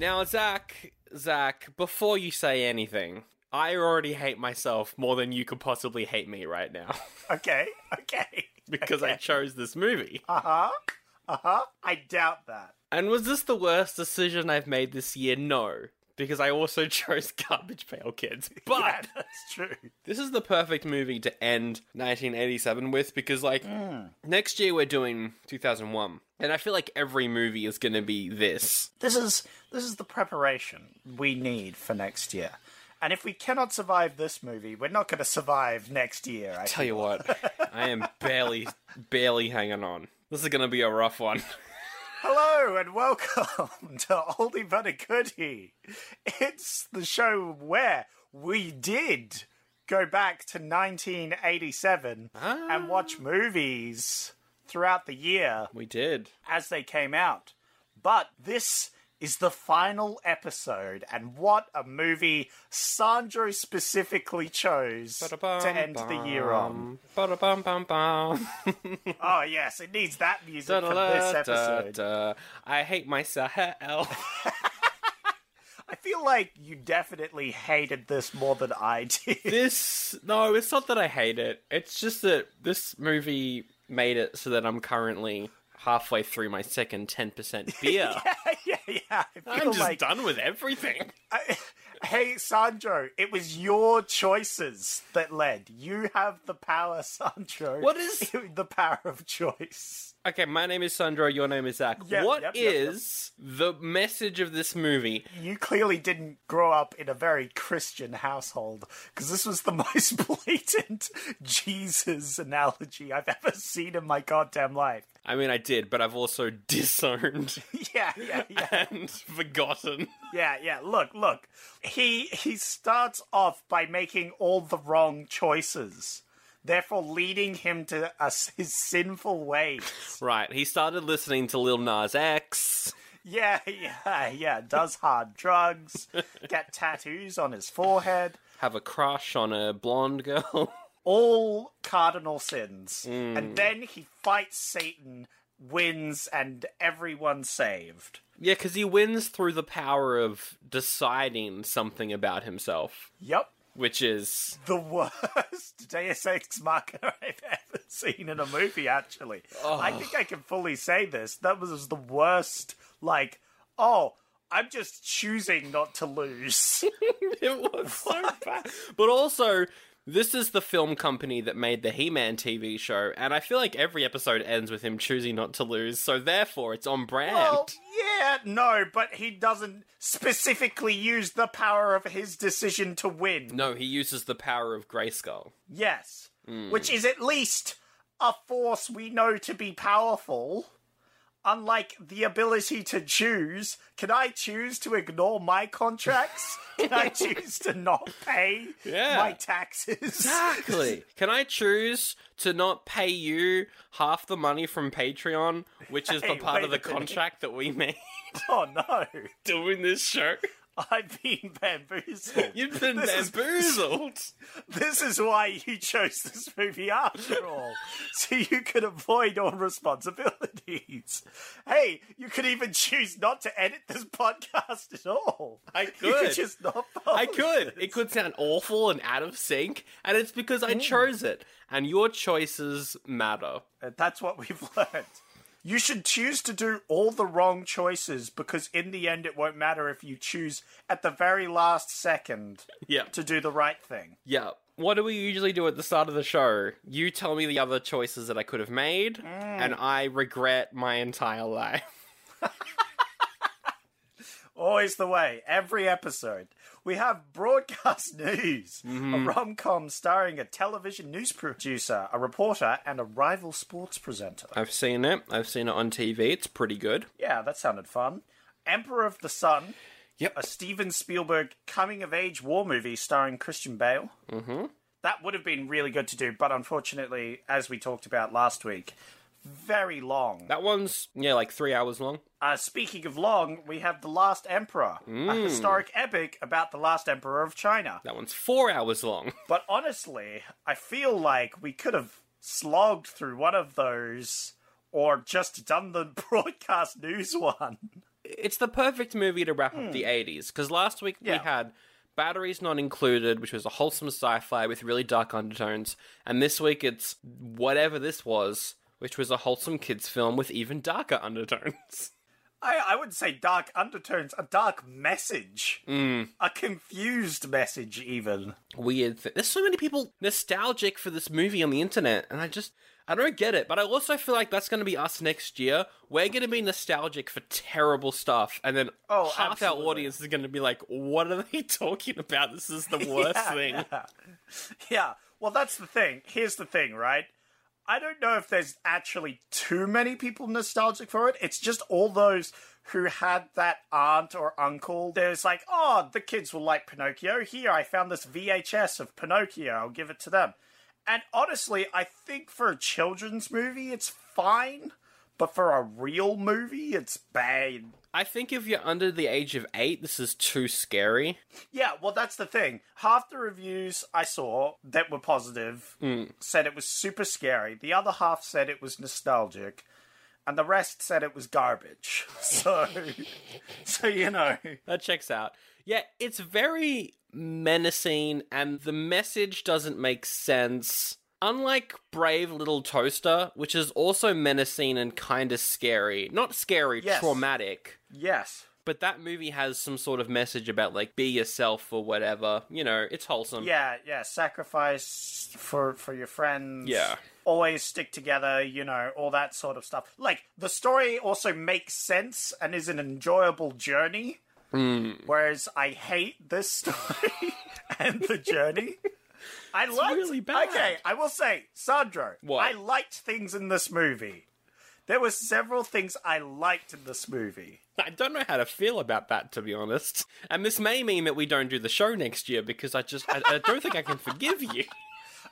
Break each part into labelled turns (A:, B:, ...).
A: Now, Zach, Zach, before you say anything, I already hate myself more than you could possibly hate me right now
B: Okay, okay.
A: because I chose this movie.
B: Uh huh. Uh huh. I doubt that.
A: And was this the worst decision I've made this year? No, because I also chose Garbage Pail Kids. But
B: yeah, that's true.
A: this is the perfect movie to end 1987 with because, like, hmm. next year we're doing 2001. And I feel like every movie is going to be this.
B: This is this is the preparation we need for next year. And if we cannot survive this movie, we're not going to survive next year. I
A: Tell you what, I am barely, barely hanging on. This is going to be a rough one.
B: Hello and welcome to Oldie But a Goodie. It's the show where we did go back to 1987 and watch ah. movies throughout the year
A: We did.
B: as they came out. But this is the final episode, and what a movie Sandro specifically chose to end the year on.
A: Bum, bum.
B: Oh, yes, it needs that music for this episode.
A: I hate myself.
B: I feel like you definitely hated this more than I did.
A: this no, it's not that I hate it. It's just that this movie made it so that I'm currently halfway through my second ten percent beer.
B: yeah, yeah. Feel
A: I'm just
B: like,
A: done with everything.
B: I- hey, Sandro, it was your choices that led. You have the power, Sandro.
A: What is-
B: the power of choice?
A: Okay, my name is Sandro. Your name is Zach.
B: Yep,
A: What
B: yep, yep, yep.
A: the message of this movie?
B: You clearly didn't grow up in a very Christian household because this was the most blatant Jesus analogy I've ever seen in my goddamn life.
A: I mean, I did, but I've also disowned
B: Yeah, yeah, yeah.
A: and forgotten.
B: Yeah, yeah. Look, look. He he starts off by making all the wrong choices, therefore leading him to uh, his sinful ways.
A: Right, he started listening to Lil Nas X.
B: Yeah, yeah, yeah. Does hard drugs, get tattoos on his forehead.
A: have a crush on a blonde girl.
B: All cardinal sins, hmm. and then he fights Satan, wins, and everyone's saved.
A: yeah, because he wins through the power of deciding something about himself,
B: Yep.
A: which is
B: the worst Deus Ex Machina I've ever seen in a movie, actually. I think I can fully say this. That was the worst, like, oh, I'm just choosing not to lose.
A: it was so bad. But also, this is the film company that made the He-Man TV show, and I feel like every episode ends with him choosing not to lose. So therefore, it's on brand.
B: well, yeah, no, but he doesn't specifically use the power of his decision to win.
A: no, he uses the power of Grayskull.
B: Yes. Hmm. Which is at least a force we know to be powerful. Unlike the ability to choose, can I choose to ignore my contracts? Can I choose to not pay
A: Yeah.
B: my taxes?
A: Exactly. Can I choose to not pay you half the money from Patreon, which is the part of the
B: minute.
A: contract that we made
B: oh no,
A: doing this show?
B: I've been bamboozled.
A: You've been
B: This is-
A: bamboozled.
B: This is why you chose this movie after all. so you could avoid all responsibilities. Hey, you could even choose not to edit this podcast at all.
A: I could.
B: You
A: could.
B: just not
A: I could.
B: this.
A: It could sound awful and out of sync, and it's because I hmm. chose it. And your choices matter.
B: And That's what we've learned. You should choose to do all the wrong choices because in the end it won't matter if you choose at the very last second
A: Yeah.
B: to do the right thing.
A: Yeah. What do we usually do at the start of the show? You tell me the other choices that I could have made, mm. and I regret my entire life.
B: Always the way. Every episode. We have broadcast news, a rom com starring a television news producer, a reporter, and a rival sports presenter.
A: I've seen it. I've seen it on TV. It's pretty good.
B: Yeah, that sounded fun. Emperor of the Sun,
A: Yep.
B: a Steven Spielberg coming of age war movie starring Christian Bale. Mm-hmm. That would have been really good to do, but unfortunately, as we talked about last week, very long.
A: That one's yeah, like three hours long.
B: Uh, speaking of long, we have The Last Emperor, a historic epic about the last emperor of China.
A: That one's four hours long.
B: But honestly, I feel like we could have slogged through one of those or just done the broadcast news one.
A: It's the perfect movie to wrap up the 80s because last week we
B: Hmm.
A: Had Batteries Not Included, which was a wholesome sci fi with really dark undertones, and this week it's whatever this was, which was a wholesome kids film with even darker undertones.
B: I, I would say dark undertones, a dark message, mm. a confused message, even.
A: Weird. Th- There's so many people nostalgic for this movie on the internet, and I just. I don't get it, but I also feel like that's going to be us next year. We're going to be nostalgic for terrible stuff, and then
B: Oh,
A: half
B: absolutely.
A: our audience is going to be like, "What are they talking about? This is the worst
B: Yeah,
A: thing."
B: Yeah. yeah. Well, that's the thing. Here's the thing, right? I don't know if there's actually too many people nostalgic for it. It's just all those who had that aunt or uncle. There's like, oh, the kids will like Pinocchio. Here, I found this VHS of Pinocchio. I'll give it to them. And honestly, I think for a children's movie, it's fine. But for a real movie, it's bad.
A: I think if you're under the age of eight, this is too scary.
B: Yeah, well, that's the thing. Half the reviews I saw that were positive hmm. said it was super scary. The other half said it was nostalgic, and the rest said it was garbage. So, so you know,
A: That checks out. Yeah, it's very menacing, and the message doesn't make sense. Unlike Brave Little Toaster, which is also menacing and kind of scary. Not scary,
B: Yes.
A: traumatic.
B: yes,
A: But that movie has some sort of message about, like, be yourself or whatever. You know, it's wholesome.
B: yeah, yeah. Sacrifice for for your friends.
A: Yeah.
B: Always stick together, you know, all that sort of stuff. Like, the story also makes sense and is an enjoyable journey. Hmm. Whereas I hate this story and the journey. I liked,
A: really bad.
B: Okay, I will say, Sandro,
A: What?
B: I liked things in this movie. There were several things I liked in this movie.
A: I don't know how to feel about that, to be honest. And this may mean that we don't do the show next year because I just, I, I don't think I can forgive you.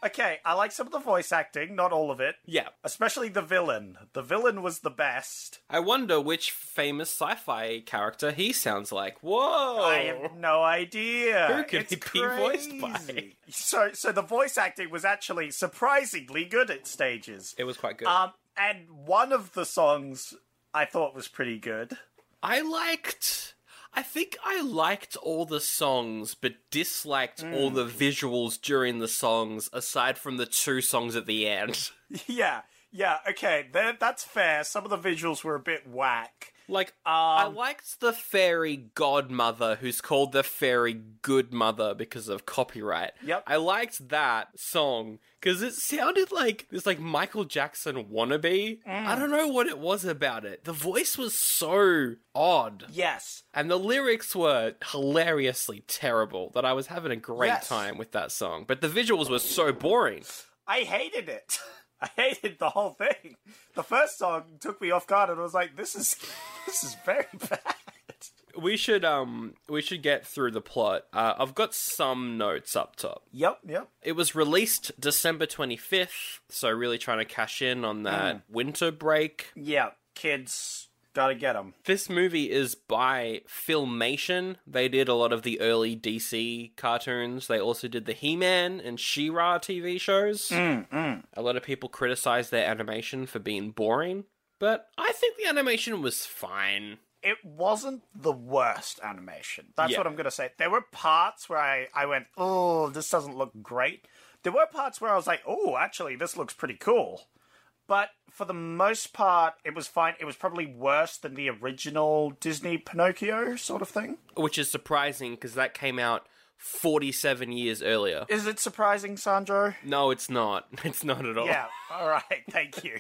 B: Okay, I like some of the voice acting, not all of it.
A: Yeah.
B: Especially the villain. The villain was the best.
A: I wonder which famous sci-fi character he sounds like. Whoa!
B: I have no idea.
A: Who could
B: it's
A: he be voiced by?
B: So, so the voice acting was actually surprisingly good at stages.
A: It was quite good.
B: Um, and one of the songs I thought was pretty good.
A: I liked. I think I liked all the songs, but disliked all mm. the visuals during the songs, aside from the two songs at the end.
B: Yeah, yeah, okay, that, that's fair. Some of the visuals were a bit whack.
A: Like, I um, liked the fairy godmother who's called the fairy good mother because of copyright.
B: Yep.
A: I liked that song because it sounded like this like Michael Jackson wannabe. I mm. don't know what it was about it. The voice was so odd.
B: Yes.
A: And the lyrics were hilariously terrible that I was having a great
B: Yes.
A: time with that song. But the visuals were so boring.
B: I hated it. I hated the whole thing. The first song took me off guard, and I was like, "This is this is very bad."
A: We should um we should get through the plot. Uh, I've got some notes up top.
B: Yep, yep.
A: It was released December 25th, so really trying to cash in on that winter break.
B: Yeah, kids gotta get them.
A: This movie is by Filmation. They did a lot of the early DC cartoons. They also did the He-Man and She-Ra TV shows. Mm, mm. A lot of people criticize their animation for being boring, but I think the animation was fine.
B: It wasn't the worst animation. That's
A: Yeah.
B: what I'm gonna say. There were parts where I I went, "Oh, this doesn't look great." There were parts where I was like, "Oh, actually, this looks pretty cool." But for the most part, it was fine. It was probably worse than the original Disney Pinocchio sort of thing.
A: Which is surprising because that came out 47 years earlier.
B: Is it surprising, Sandro?
A: No, it's not. It's not at all.
B: Yeah, all right, thank you.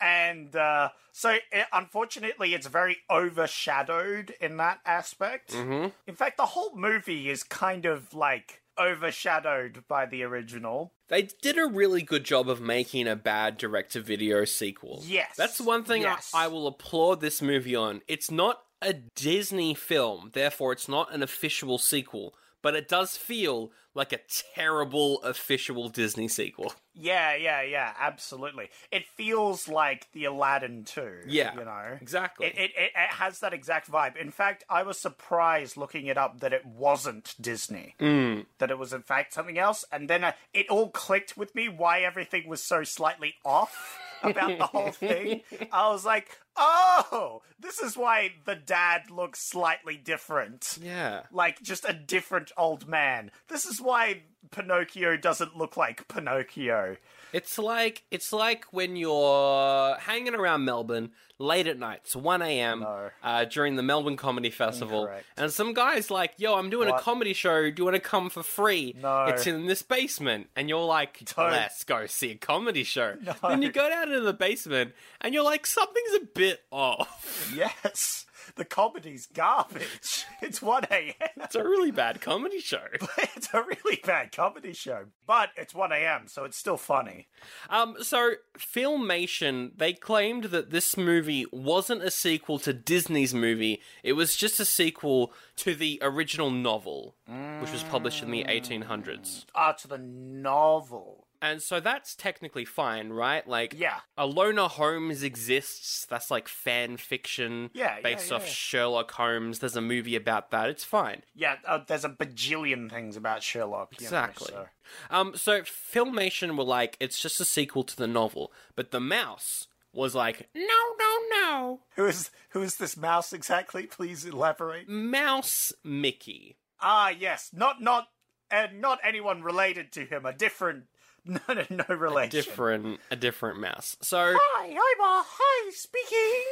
B: and uh, so it, unfortunately, it's very overshadowed in that aspect.
A: Mm-hmm.
B: In fact, the whole movie is kind of like overshadowed by the original.
A: They did a really good job of making a bad direct to video sequel.
B: Yes.
A: That's the one thing I- I, will applaud this movie on. It's not a Disney film, therefore, it's not an official sequel, but it does feel like a terrible official Disney sequel.
B: Yeah, yeah, yeah, absolutely. It feels like the Aladdin too.
A: Yeah,
B: you know
A: exactly.
B: It, it it it has that exact vibe. In fact, I was surprised looking it up that it wasn't Disney.
A: Hmm.
B: That it was in fact something else, and then uh, it all clicked with me why everything was so slightly off about the whole thing. I was like, oh, this is why the dad looks slightly different
A: Yeah.
B: like just a different old man. This is why Pinocchio doesn't look like Pinocchio.
A: It's like it's like when you're hanging around Melbourne late at night, it's one a.m.
B: No.
A: Uh, during the Melbourne Comedy Festival,
B: Incorrect.
A: and some guy's like, "Yo, I'm doing a comedy show. Do you want to come for free?
B: No.
A: It's in this basement." And you're like,
B: Don't.
A: "Let's go see a comedy show." Then you go down into the basement, and you're like, "Something's a bit off."
B: Yes, the comedy's garbage. It's 1 a.m.
A: It's a really bad comedy show.
B: It's a really bad comedy show. But it's 1 a.m., so it's still funny.
A: Um, so Filmation, they claimed that this movie wasn't a sequel to Disney's movie. It was just a sequel to the original novel, which was published in the 1800s.
B: Ah, to the novel.
A: And so that's technically fine, right? Like,
B: Yeah.
A: Enola Holmes exists. That's like fan fiction
B: Yeah, yeah,
A: based
B: yeah,
A: off
B: yeah.
A: Sherlock Holmes. There's a movie about that. It's fine.
B: Yeah, uh, there's a bajillion things about Sherlock. you know,
A: Exactly.
B: so-
A: Um, so Filmation were like, it's just a sequel to the novel, but the mouse was like, no, no, no,
B: Who is who is this mouse exactly? Please elaborate.
A: Mouse Mickey.
B: Ah, yes, not not and not anyone related to him. A different, no, no, no relation.
A: Different, a different mouse. So,
B: Hi, I'm a high speaking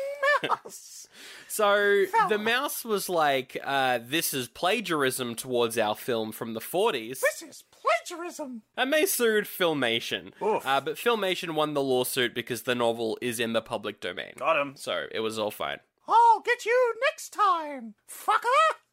B: mouse.
A: so
B: Fella.
A: the mouse was like, uh, "This is plagiarism towards our film from the '40s,"
B: this is plagiarism.
A: and they sued Filmation. Uh, but Filmation won the lawsuit because the novel is in the public domain.
B: Got him.
A: So it was all fine.
B: I'll get you next time, fucker.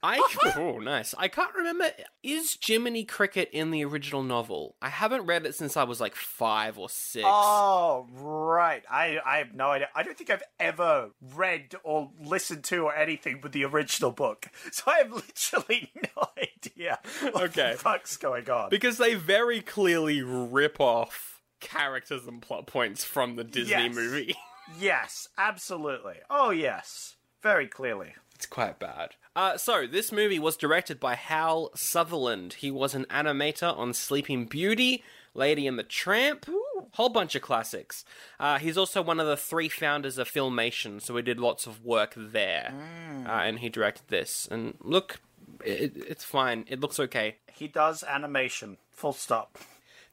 A: I oh nice. I can't remember. Is Jiminy Cricket in the original novel? I haven't read it since I was like five or six.
B: Oh, right. I, I have no idea. I don't think I've ever read or listened to or anything with the original book. So I have literally no idea what
A: Okay.
B: the fuck's going on.
A: because they very clearly rip off characters and plot points from the Disney
B: Yes.
A: movie.
B: yes, absolutely. Oh, yes. Very clearly.
A: It's quite bad. Uh, so, this movie was directed by Hal Sutherland. He was an animator on Sleeping Beauty, Lady and the Tramp, whole bunch of classics. Uh, he's also one of the three founders of Filmation, so he did lots of work there. Uh, and he directed this. And look, it, it's fine. It looks okay.
B: He does animation. Full stop.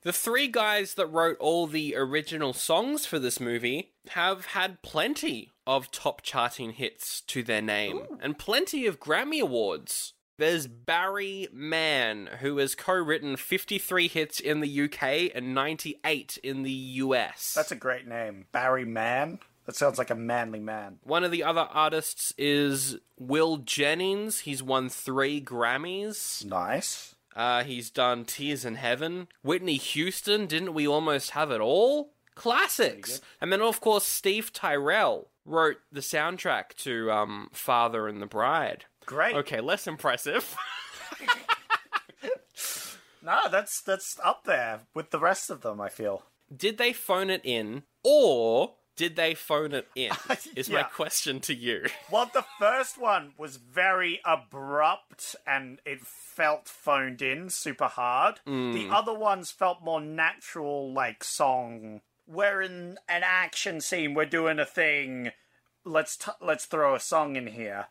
A: The three guys that wrote all the original songs for this movie have had plenty of top charting hits to their name and plenty of Grammy Awards. There's Barry Mann, who has co written 53 hits in the UK and 98 in the US.
B: That's a great name. Barry Mann. That sounds like a manly man.
A: One of the other artists is Will Jennings. He's won three Grammys.
B: Nice.
A: Uh, he's done Tears in Heaven. Whitney Houston, didn't we almost have it all? Classics. And then, of course, Steve Tyrell wrote the soundtrack to um, Father and the Bride.
B: Great.
A: Okay, less impressive.
B: No, that's that's up there with the rest of them, I feel.
A: did they phone it in, or did they phone it in? Is my question to you.
B: Well, the first one was very abrupt and it felt phoned in super hard. The other ones felt more natural, like song. We're in an action scene. We're doing a thing. Let's t- let's throw a song in here.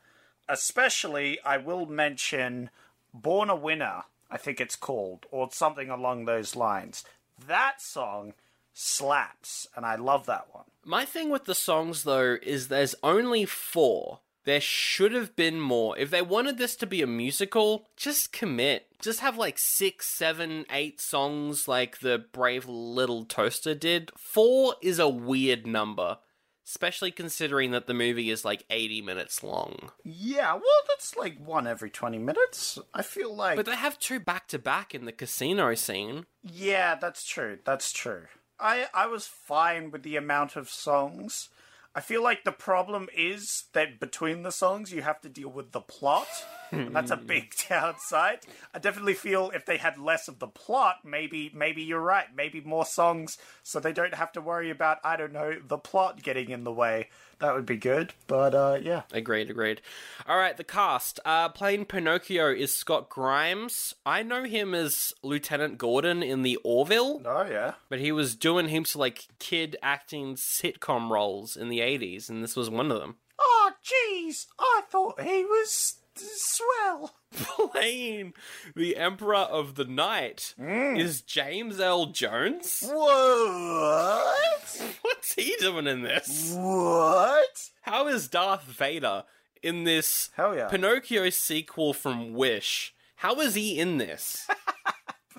B: Especially, I will mention "Born a Winner." I think it's called, or something along those lines. That song slaps, and I love that one.
A: My thing with the songs, though, is there's only four. There should have been more. If they wanted this to be a musical, just commit. Just have like six, seven, eight songs like the Brave Little Toaster did. Four is a weird number. especially considering that the movie is like 80 minutes long.
B: Yeah, well, that's like one every 20 minutes. I feel like.
A: But they have two back to back in the casino scene.
B: Yeah, that's true. That's true. I I was fine with the amount of songs. I feel like the problem is that between the songs you have to deal with the plot. and that's a hmm. big downside. I definitely feel if they had less of the plot, maybe maybe you're right. Maybe more songs so they don't have to worry about I don't know the plot getting in the way. That would be good. But uh yeah.
A: Agreed, agreed. All right, the cast. Uh, playing Pinocchio is Scott Grimes. I know him as Lieutenant Gordon in the Orville,
B: Oh yeah.
A: but he was doing heaps of like kid acting sitcom roles in the 80s, and this was one of them.
B: Oh jeez, I thought he was swell.
A: Playing the Emperor of the Night mm. is James Earl Jones.
B: What?
A: What's he doing in this?
B: What?
A: How is Darth Vader in this
B: Hell yeah.
A: Pinocchio sequel from Wish? How is he in this?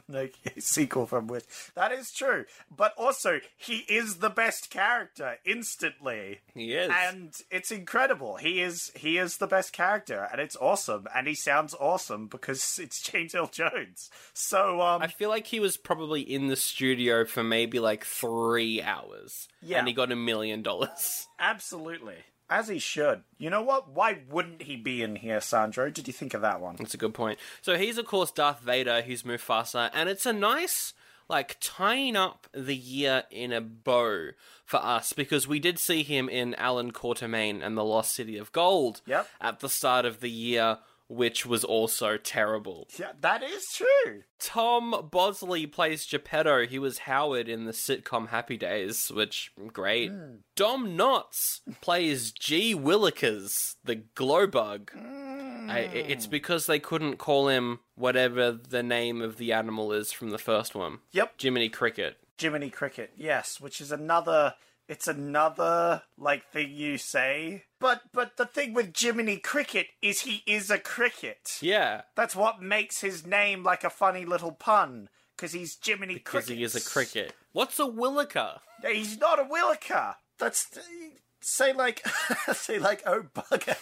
B: no sequel from which that is true but also he is the best character instantly
A: He is.
B: and it's incredible he is he is the best character and it's awesome and he sounds awesome because it's james earl jones so um
A: I feel like he was probably in the studio for maybe like three hours.
B: Yeah.
A: And he got a million dollars.
B: absolutely as he should you know what why wouldn't he be in here sandro did you think of that one
A: That's a good point. So he's, of course, Darth Vader, who's Mufasa, and it's a nice, like, tying up the year in a bow for us because we did see him in Allan Quatermain and the Lost City of Gold
B: Yep.
A: at the start of the year, which was also terrible.
B: yeah that is true
A: Tom Bosley plays Geppetto. He was Howard in the sitcom Happy Days, which great. Hmm. Don Knotts plays G. Willikers, the Glowbug. I, hmm. it's because they couldn't call him whatever the name of the animal is from the first one.
B: Yep.
A: Jiminy Cricket.
B: Jiminy Cricket, yes, which is another it's another like thing you say. But but the thing with Jiminy Cricket is he is a cricket.
A: Yeah,
B: That's what makes his name like a funny little pun. Because he's Jiminy
A: because
B: Cricket.
A: he is a cricket. What's a Williker?
B: He's not a Williker. That's say like say like oh bugger.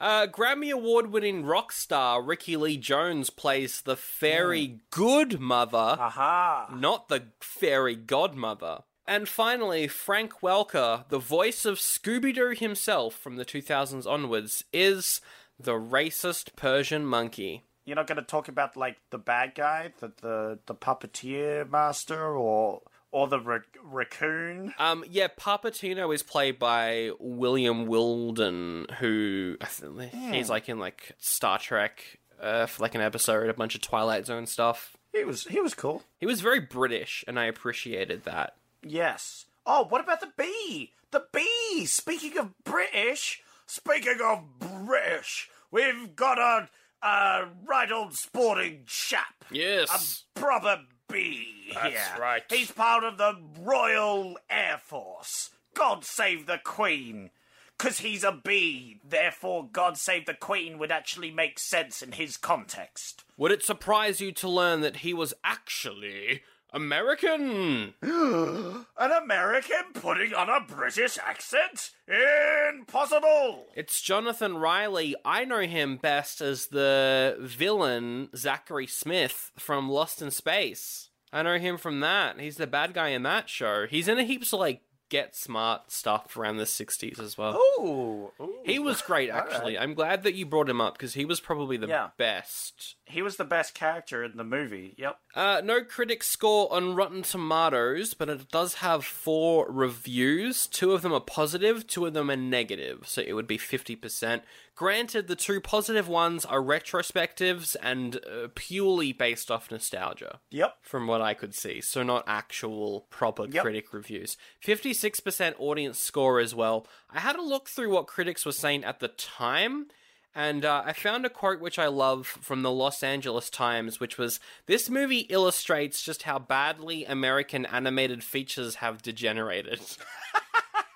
A: Uh, Grammy Award winning rock star Rickie Lee Jones plays the fairy good mother.
B: Aha.
A: not the fairy godmother. And finally, Frank Welker, the voice of Scooby Doo himself from the 2000s onwards, is the racist Persian monkey.
B: You're not going to talk about like the bad guy, the the, the puppeteer master, or or the ra- raccoon.
A: Um, yeah, Puppetino is played by William Windom, who I think he's like in like Star Trek, uh, for like an episode, a bunch of Twilight Zone stuff.
B: He was he was cool.
A: He was very British, and I appreciated that.
B: Yes. Oh, what about the bee? The bee! Speaking of British, speaking of British, we've got a, a right old sporting chap.
A: Yes.
B: A proper bee
A: That's
B: here.
A: right.
B: He's part of the Royal Air Force. God save the Queen. Because he's a bee, therefore God save the Queen would actually make sense in his context.
A: Would it surprise you to learn that he was actually American?
B: An American putting on a British accent? Impossible!
A: It's Jonathan Riley. I know him best as the villain Zachary Smith from Lost in Space. I know him from that. He's the bad guy in that show. He's in a heaps of like get smart stuff around the 60s as well.
B: Ooh,
A: He was great actually. I'm glad that you brought him up because he was probably the
B: Yeah.
A: best.
B: He was the best character in the movie. Yep.
A: Uh, no critic score on Rotten Tomatoes, but it does have four reviews. Two of them are positive, two of them are negative, so it would be 50%. Granted, the two positive ones are retrospectives and uh, purely based off nostalgia,
B: Yep.
A: from what I could see, so not actual proper
B: Yep.
A: critic reviews. 56% audience score as well. I had a look through what critics were saying at the time. And uh, I found a quote which I love from the Los Angeles Times, which was This movie illustrates just how badly American animated features have degenerated.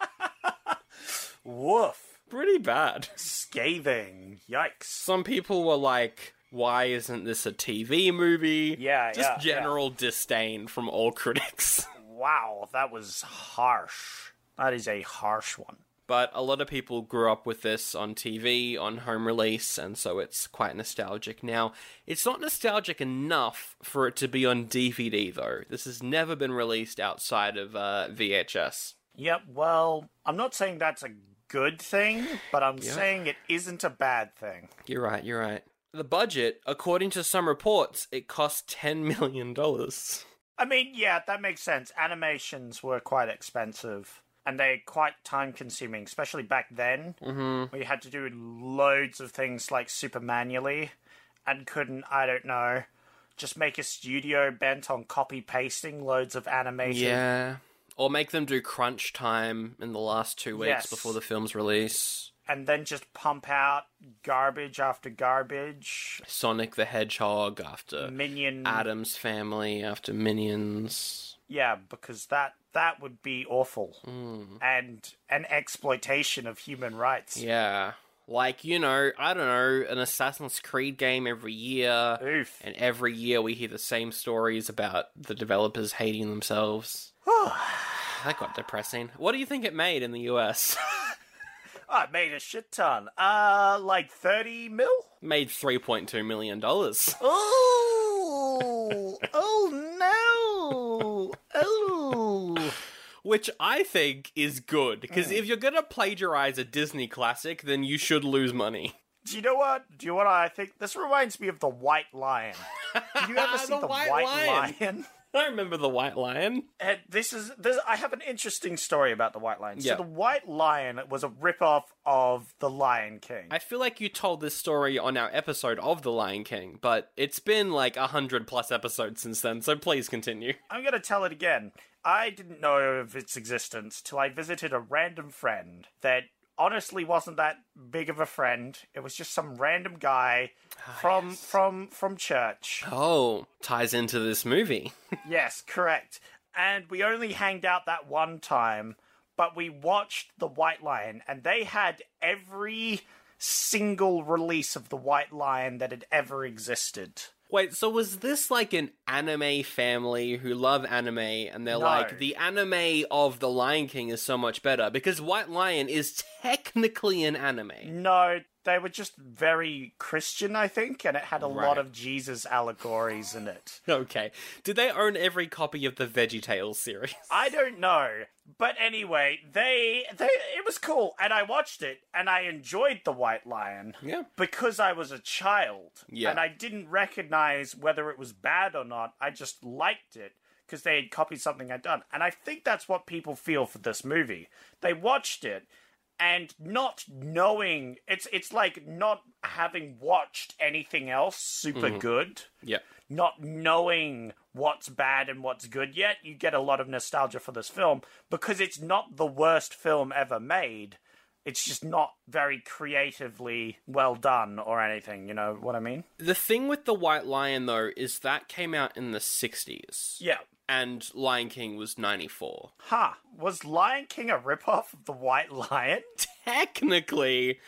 B: Woof.
A: Pretty bad.
B: Scathing. Yikes.
A: Some people were like, Why isn't this a TV movie?
B: Yeah,
A: Just
B: yeah,
A: general disdain from all critics.
B: Wow, that was harsh. That is a harsh one.
A: But a lot of people grew up with this on TV, on home release, and so it's quite nostalgic. Now, it's not nostalgic enough for it to be on DVD, though. This has never been released outside of uh, VHS.
B: Yep, well, I'm not saying that's a good thing, but I'm
A: Yeah.
B: saying it isn't a bad thing.
A: You're right, you're right. The budget, according to some reports, it cost $10 million.
B: I mean, yeah, that makes sense. Animations were quite expensive and they're quite time consuming, especially back then, mm-hmm. where you had to do loads of things like super manually and couldn't, I don't know, just make a studio bent on copy pasting loads of animation.
A: Yeah. Or make them do crunch time in the last two weeks
B: Yes.
A: before the film's release.
B: And then just pump out garbage after garbage.
A: Sonic the Hedgehog after
B: Minion.
A: Addams Family after Minions.
B: Yeah, because that that would be awful hmm. and an exploitation of human rights.
A: Yeah. Like, you know, I don't know, an Assassin's Creed game every year.
B: Oof.
A: And every year we hear the same stories about the developers hating themselves. that got depressing. What do you think it made in the US?
B: Oh, it made a shit ton. Uh, like 30 mil?
A: made $3.2 million.
B: Oh, oh no. Oh.
A: Which I think is good, because if you're gonna plagiarize a Disney classic, then you should lose money.
B: Do you know what? Do you know what I think? This reminds me of the White Lion. Did you ever see
A: The White, Lion. I remember the White Lion.
B: And this is this. I have an interesting story about the White Lion.
A: Yeah.
B: So the White Lion was a ripoff of the Lion King.
A: I feel like you told this story on our episode of The Lion King, but it's been like a hundred plus episodes since then, so please continue.
B: I'm going to tell it again. I didn't know of its existence till I visited a random friend that honestly wasn't that big of a friend. It was just some random guy ah, from from from church.
A: Oh, ties into this movie.
B: yes, correct. And we only hanged out that one time, but we watched The White Lion and they had every single release of The White Lion that had ever existed.
A: Wait, so was this like an anime family who love anime and they're
B: No.
A: like, the anime of The Lion King is so much better? Because White Lion is technically an anime.
B: No, they were just very Christian, I think, and it had a
A: Right.
B: lot of Jesus allegories in it.
A: Okay. Did they own every copy of the Veggie VeggieTales series?
B: I don't know, but anyway, they they it was cool, and I watched it, and I enjoyed the White Lion.
A: Yeah.
B: because I was a child,
A: Yeah.
B: and I didn't recognize whether it was bad or not. I just liked it because they had copied something I'd done, and I think that's what people feel for this movie. They watched it. And not knowing it's it's like not having watched anything else super mm-hmm. good
A: Yeah.
B: not knowing what's bad and what's good yet, you get a lot of nostalgia for this film because it's not the worst film ever made. It's just not very creatively well done or anything, you know what I mean?
A: The thing with The White Lion, though, is that came out in the 60s.
B: Yeah.
A: And Lion King was 94.
B: Huh. Was Lion King a ripoff of The White Lion?
A: Technically,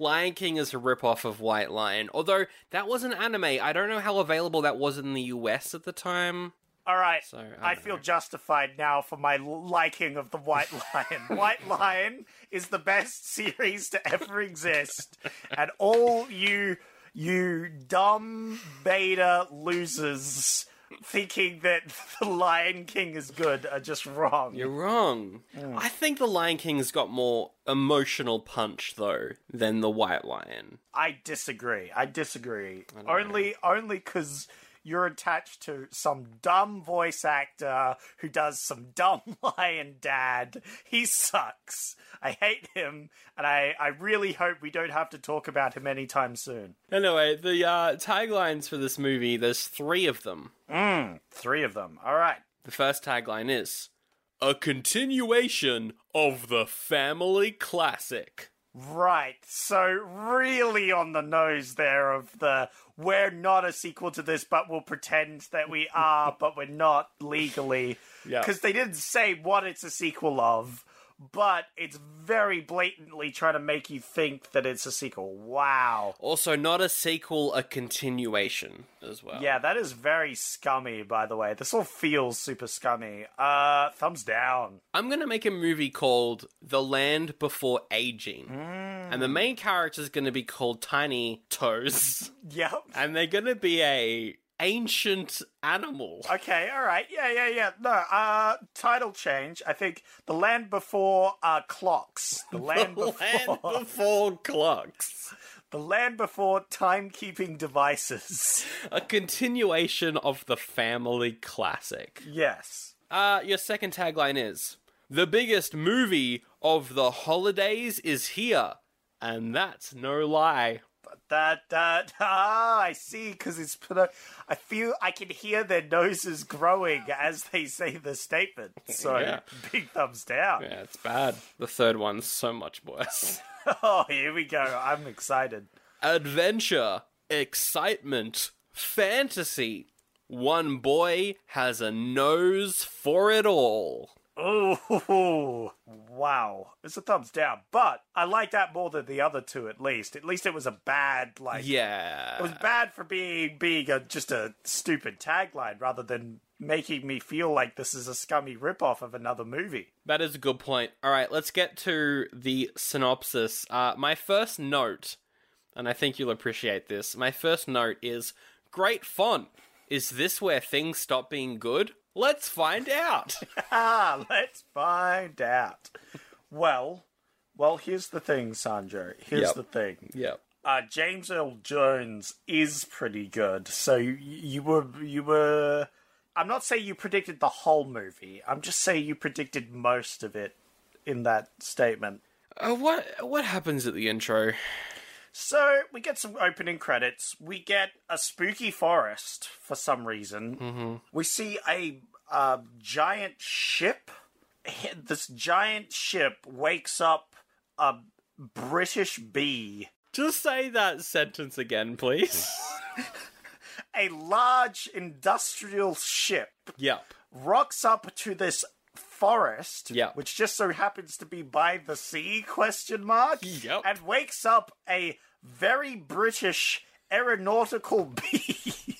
A: Lion King is a ripoff of White Lion. Although, that was an anime. I don't know how available that was in the US at the time.
B: All right.
A: So, I
B: I, feel justified now for my liking of the White Lion. White Lion is the best series to ever exist, and all you you dumb beta losers thinking that the Lion King is good are just wrong.
A: You're wrong. I think The Lion King's got more emotional punch, though, than The White Lion.
B: I disagree. I disagree. Only only because you're attached to some dumb voice actor who does some dumb lion dad. He sucks. I hate him, and I, I really hope we don't have to talk about him anytime soon.
A: Anyway, the uh, taglines for this movie, there's three of them.
B: Mm, three of them. All right.
A: The first tagline is A continuation of the family classic.
B: Right. So really on the nose there of the we're not a sequel to this, but we'll pretend that we are, but we're not legally.
A: Yeah.
B: Because they didn't say what it's a sequel of, but it's very blatantly trying to make you think that it's a sequel. Wow.
A: Also, not a sequel, a continuation as well.
B: Yeah, that is very scummy, by the way. This all feels super scummy. Uh, thumbs down.
A: I'm gonna make a movie called The Land Before Aging.
B: Mm.
A: And the main character is gonna be called Tiny Toes.
B: Yep.
A: and they're gonna be a ancient animal.
B: Okay, all right. Yeah, yeah, yeah. No, uh, title change. I think The Land Before uh, Clocks. The Land
A: The
B: Before.
A: Land Before Clocks.
B: the Land Before Timekeeping Devices.
A: A continuation of the family classic.
B: Yes.
A: Uh, your second tagline is The biggest movie of the holidays is here. And that's no lie.
B: That, that, ah, I see, because it's put a, I feel, I can hear their noses growing as they say the statement. So,
A: Yeah.
B: big thumbs down.
A: Yeah, it's bad. The third one's so much worse.
B: Oh, here we go. I'm excited.
A: Adventure, excitement, fantasy. One boy has a nose for it all.
B: Oh, wow. It's a thumbs down. But I like that more than the other two, at least. At least it was a bad, like,
A: Yeah.
B: it was bad for being being a, just a stupid tagline rather than making me feel like this is a scummy ripoff of another movie.
A: That is a good point. All right, let's get to the synopsis. Uh, my first note, and I think you'll appreciate this. My first note is great font. Is this where things stop being good? Let's find out.
B: Ah, let's find out. Well, well, here's the thing, Sanjo. Here's
A: Yep.
B: the thing.
A: yep.
B: Uh, James Earl Jones is pretty good. So you, you were you were. I'm not saying you predicted the whole movie. I'm just saying you predicted most of it in that statement.
A: Uh, what what happens at the intro?
B: So we get some opening credits. We get a spooky forest for some reason.
A: Mm-hmm.
B: We see a uh, giant ship. This giant ship wakes up a British bee.
A: Just say that sentence again, please.
B: A large industrial ship
A: yep.
B: rocks up to this forest,
A: Yeah.
B: which just so happens to be by the sea? Question mark.
A: Yep.
B: And wakes up a very British aeronautical bee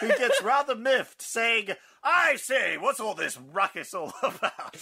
B: who gets rather miffed, saying, "I say, what's all this ruckus all about?"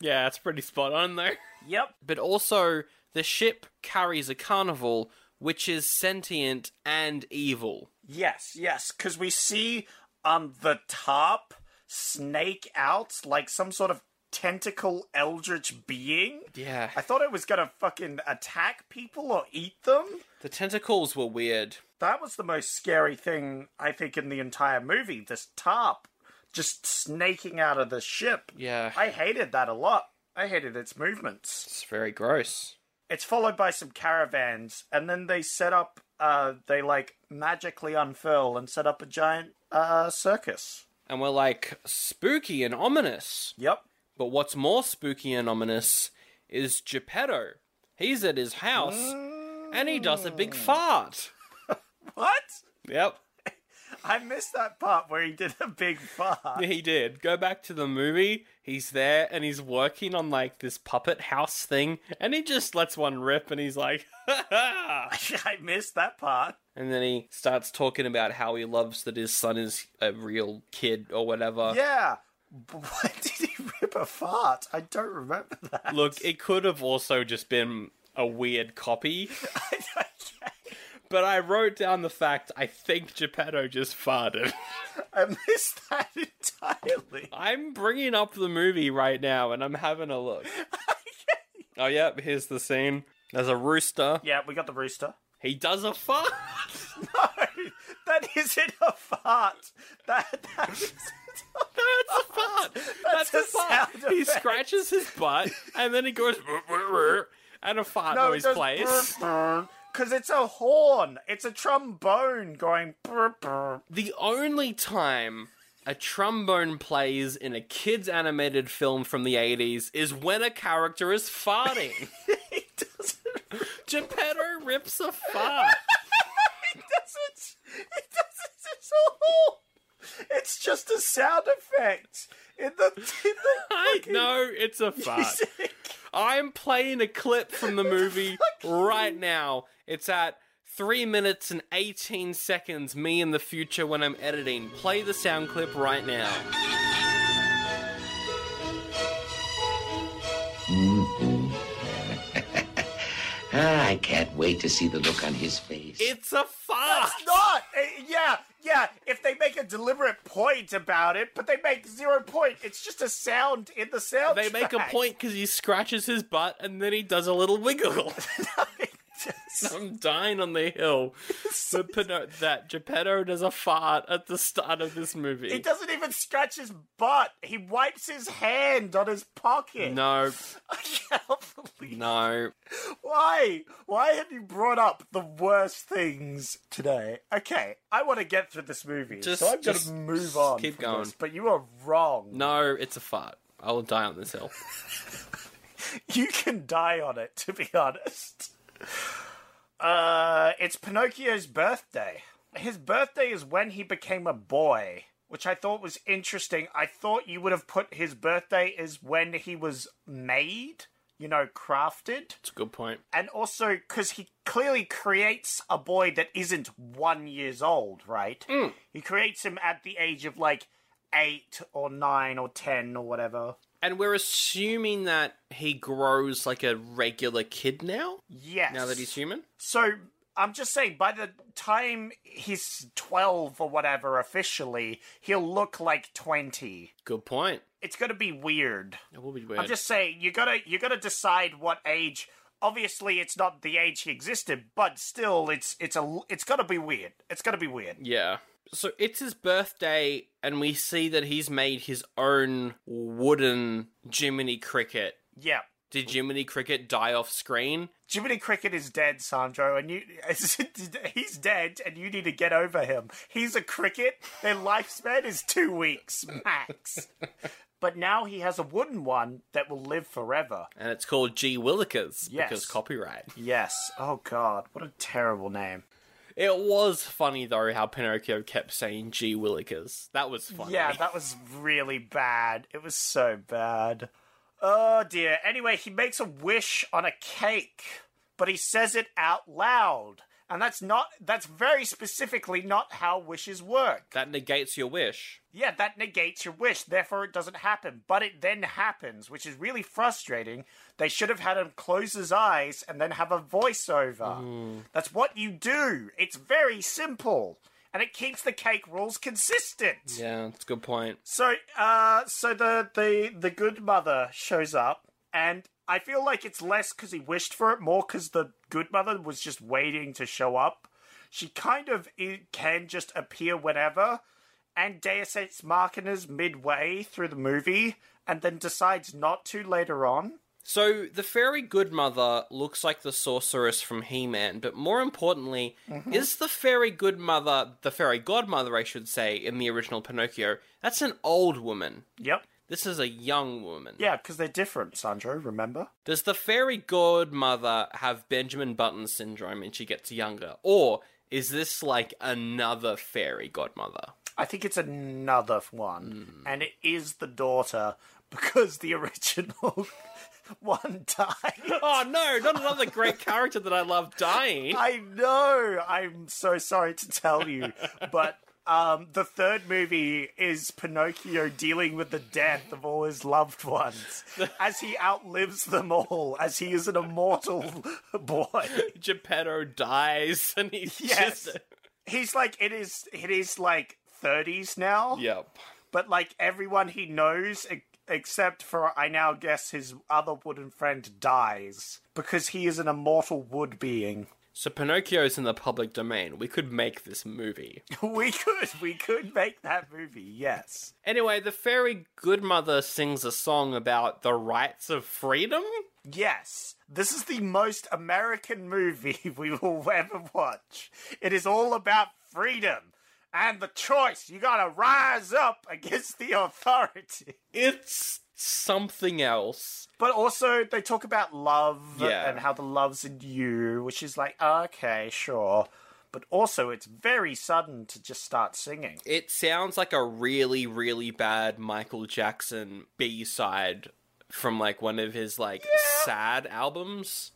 A: Yeah, that's pretty spot on though.
B: Yep.
A: But also, the ship carries a carnival which is sentient and evil.
B: Yes, yes, because we see um the top snake out like some sort of tentacle eldritch being.
A: Yeah.
B: I thought it was gonna fucking attack people or eat them.
A: The tentacles were weird.
B: That was the most scary thing I think in the entire movie. This top just snaking out of the ship.
A: Yeah.
B: I hated that a lot. I hated its movements.
A: It's very gross.
B: It's followed by some caravans, and then they set up. Uh, they like magically unfurl and set up a giant uh circus.
A: And we're like, spooky and ominous.
B: Yep.
A: But what's more spooky and ominous is Geppetto. He's at his house and he does a big mm. fart.
B: What?
A: Yep.
B: I missed that part where he did a big fart.
A: He did. Go back to the movie. He's there and he's working on like this puppet house thing and he just lets one rip and he's like,
B: I missed that part.
A: And then he starts talking about how he loves that his son is a real kid or whatever.
B: Yeah. Why did he rip a fart? I don't remember that.
A: Look, it could have also just been a weird copy, but I wrote down the fact I think Geppetto just farted.
B: I missed that entirely.
A: I'm bringing up the movie right now and I'm having a look. oh, yep, here's the scene. There's a rooster.
B: Yeah, we got the rooster.
A: He does a fart.
B: No, that isn't a fart. That that is.
A: That's a fart. That's,
B: a
A: a fart.
B: sound
A: He scratches his butt and then he goes and a fart
B: No,
A: noise
B: it
A: plays.
B: Because it's a horn. It's a trombone going. brr, brr.
A: The only time a trombone plays in a kids animated film from the 80s is when a character is farting.
B: He doesn't.
A: Geppetto rips a fart.
B: He doesn't. He doesn't at all. It's just a sound effect. in the. In the
A: I know it's a fart. I'm playing a clip from the movie right now. It's at 3 minutes and 18 seconds, me in the future when I'm editing. Play the sound clip right now.
C: Ah, I can't wait to see the look on his face.
A: It's a fart!
B: It's not. Yeah, yeah. If they make a deliberate point about it, but they make zero point. It's just a sound in the sound.
A: They make a point because he scratches his butt and then he does a little wiggle. I'm dying on the hill that, Pino- that Geppetto does a fart at the start of this movie.
B: He doesn't even scratch his butt. He wipes his hand on his pocket.
A: no,
B: I can't believe.
A: no.
B: Why? Why have you brought up the worst things today? Okay, I want to get through this movie,
A: Just-
B: so I'm going to move on.
A: keep going.
B: this, but you are wrong.
A: No, it's a fart. I will die on this hill.
B: You can die on it, to be honest. Uh, it's Pinocchio's birthday. His birthday is when he became a boy, which I thought was interesting. I thought you would have put his birthday is when he was made, you know, crafted.
A: It's a good point.
B: And also because he clearly creates a boy that isn't one years old, right? He creates him at the age of like eight or nine or ten or whatever.
A: And we're assuming that he grows like a regular kid now,
B: Yes.
A: now that he's human.
B: So I'm just saying, by the time he's 12 or whatever officially, he'll look like 20.
A: Good point.
B: It's gonna be weird.
A: It will be weird.
B: I'm just saying, you gotta you gotta decide what age. Obviously, it's not the age he existed, but still, it's it's a it's gotta be weird. It's gotta be weird.
A: Yeah. So it's his birthday, and we see that he's made his own wooden Jiminy Cricket.
B: Yeah.
A: Did Jiminy Cricket die off screen?
B: Jiminy Cricket is dead, Sandro, and you he's dead, and you need to get over him. He's a cricket. Their lifespan is two weeks max. but now he has a wooden one that will live forever.
A: And it's called Gee Willikers
B: Yes.
A: because copyright.
B: Yes. Oh God, what a terrible name.
A: It was funny though how Pinocchio kept saying Gee Willikers. That was funny.
B: Yeah, that was really bad. It was so bad. Oh dear. Anyway, he makes a wish on a cake, but he says it out loud. And that's not that's very specifically not how wishes work.
A: that negates your wish.
B: Yeah, that negates your wish, therefore it doesn't happen. But it then happens, which is really frustrating. They should have had him close his eyes and then have a voiceover. That's what you do. It's very simple. And it keeps the cake rules consistent.
A: Yeah, that's a good point.
B: So, uh, so the the the good mother shows up, and I feel like it's less because he wished for it, more because the good mother was just waiting to show up. She kind of can just appear whenever, and Deus Ex Machina's midway through the movie, and then decides not to later on.
A: So the fairy good mother looks like the sorceress from He-Man, but more importantly,
B: Mm-hmm.
A: is the fairy good mother, the fairy godmother, I should say, in the original Pinocchio? That's an old woman.
B: Yep.
A: This is a young woman.
B: Yeah, because they're different, Sandro. Remember?
A: Does the fairy godmother have Benjamin Button syndrome and she gets younger, or is this like another fairy godmother?
B: I think it's another one, hmm. and it is the daughter because the original one died.
A: Oh no, not another great character that I love dying.
B: I know. I'm so sorry to tell you, but um, the third movie is Pinocchio dealing with the death of all his loved ones as he outlives them all, as he is an immortal boy.
A: Geppetto dies and he's
B: Yes,
A: just
B: he's like it is. It is like 30s now.
A: Yep.
B: but like everyone he knows except for I now guess his other wooden friend dies because he is an immortal wood being.
A: So Pinocchio's in the public domain. We could make this movie.
B: we could we could make that movie, yes.
A: Anyway, the fairy good mother sings a song about the rights of freedom.
B: Yes. This is the most American movie we will ever watch. It is all about freedom and the choice. You gotta rise up against the authority.
A: It's something else.
B: But also, they talk about love
A: Yeah.
B: and how the love's in you, which is like, okay, sure. but also it's very sudden to just start singing.
A: It sounds like a really, really bad Michael Jackson B side from like one of his like sad albums.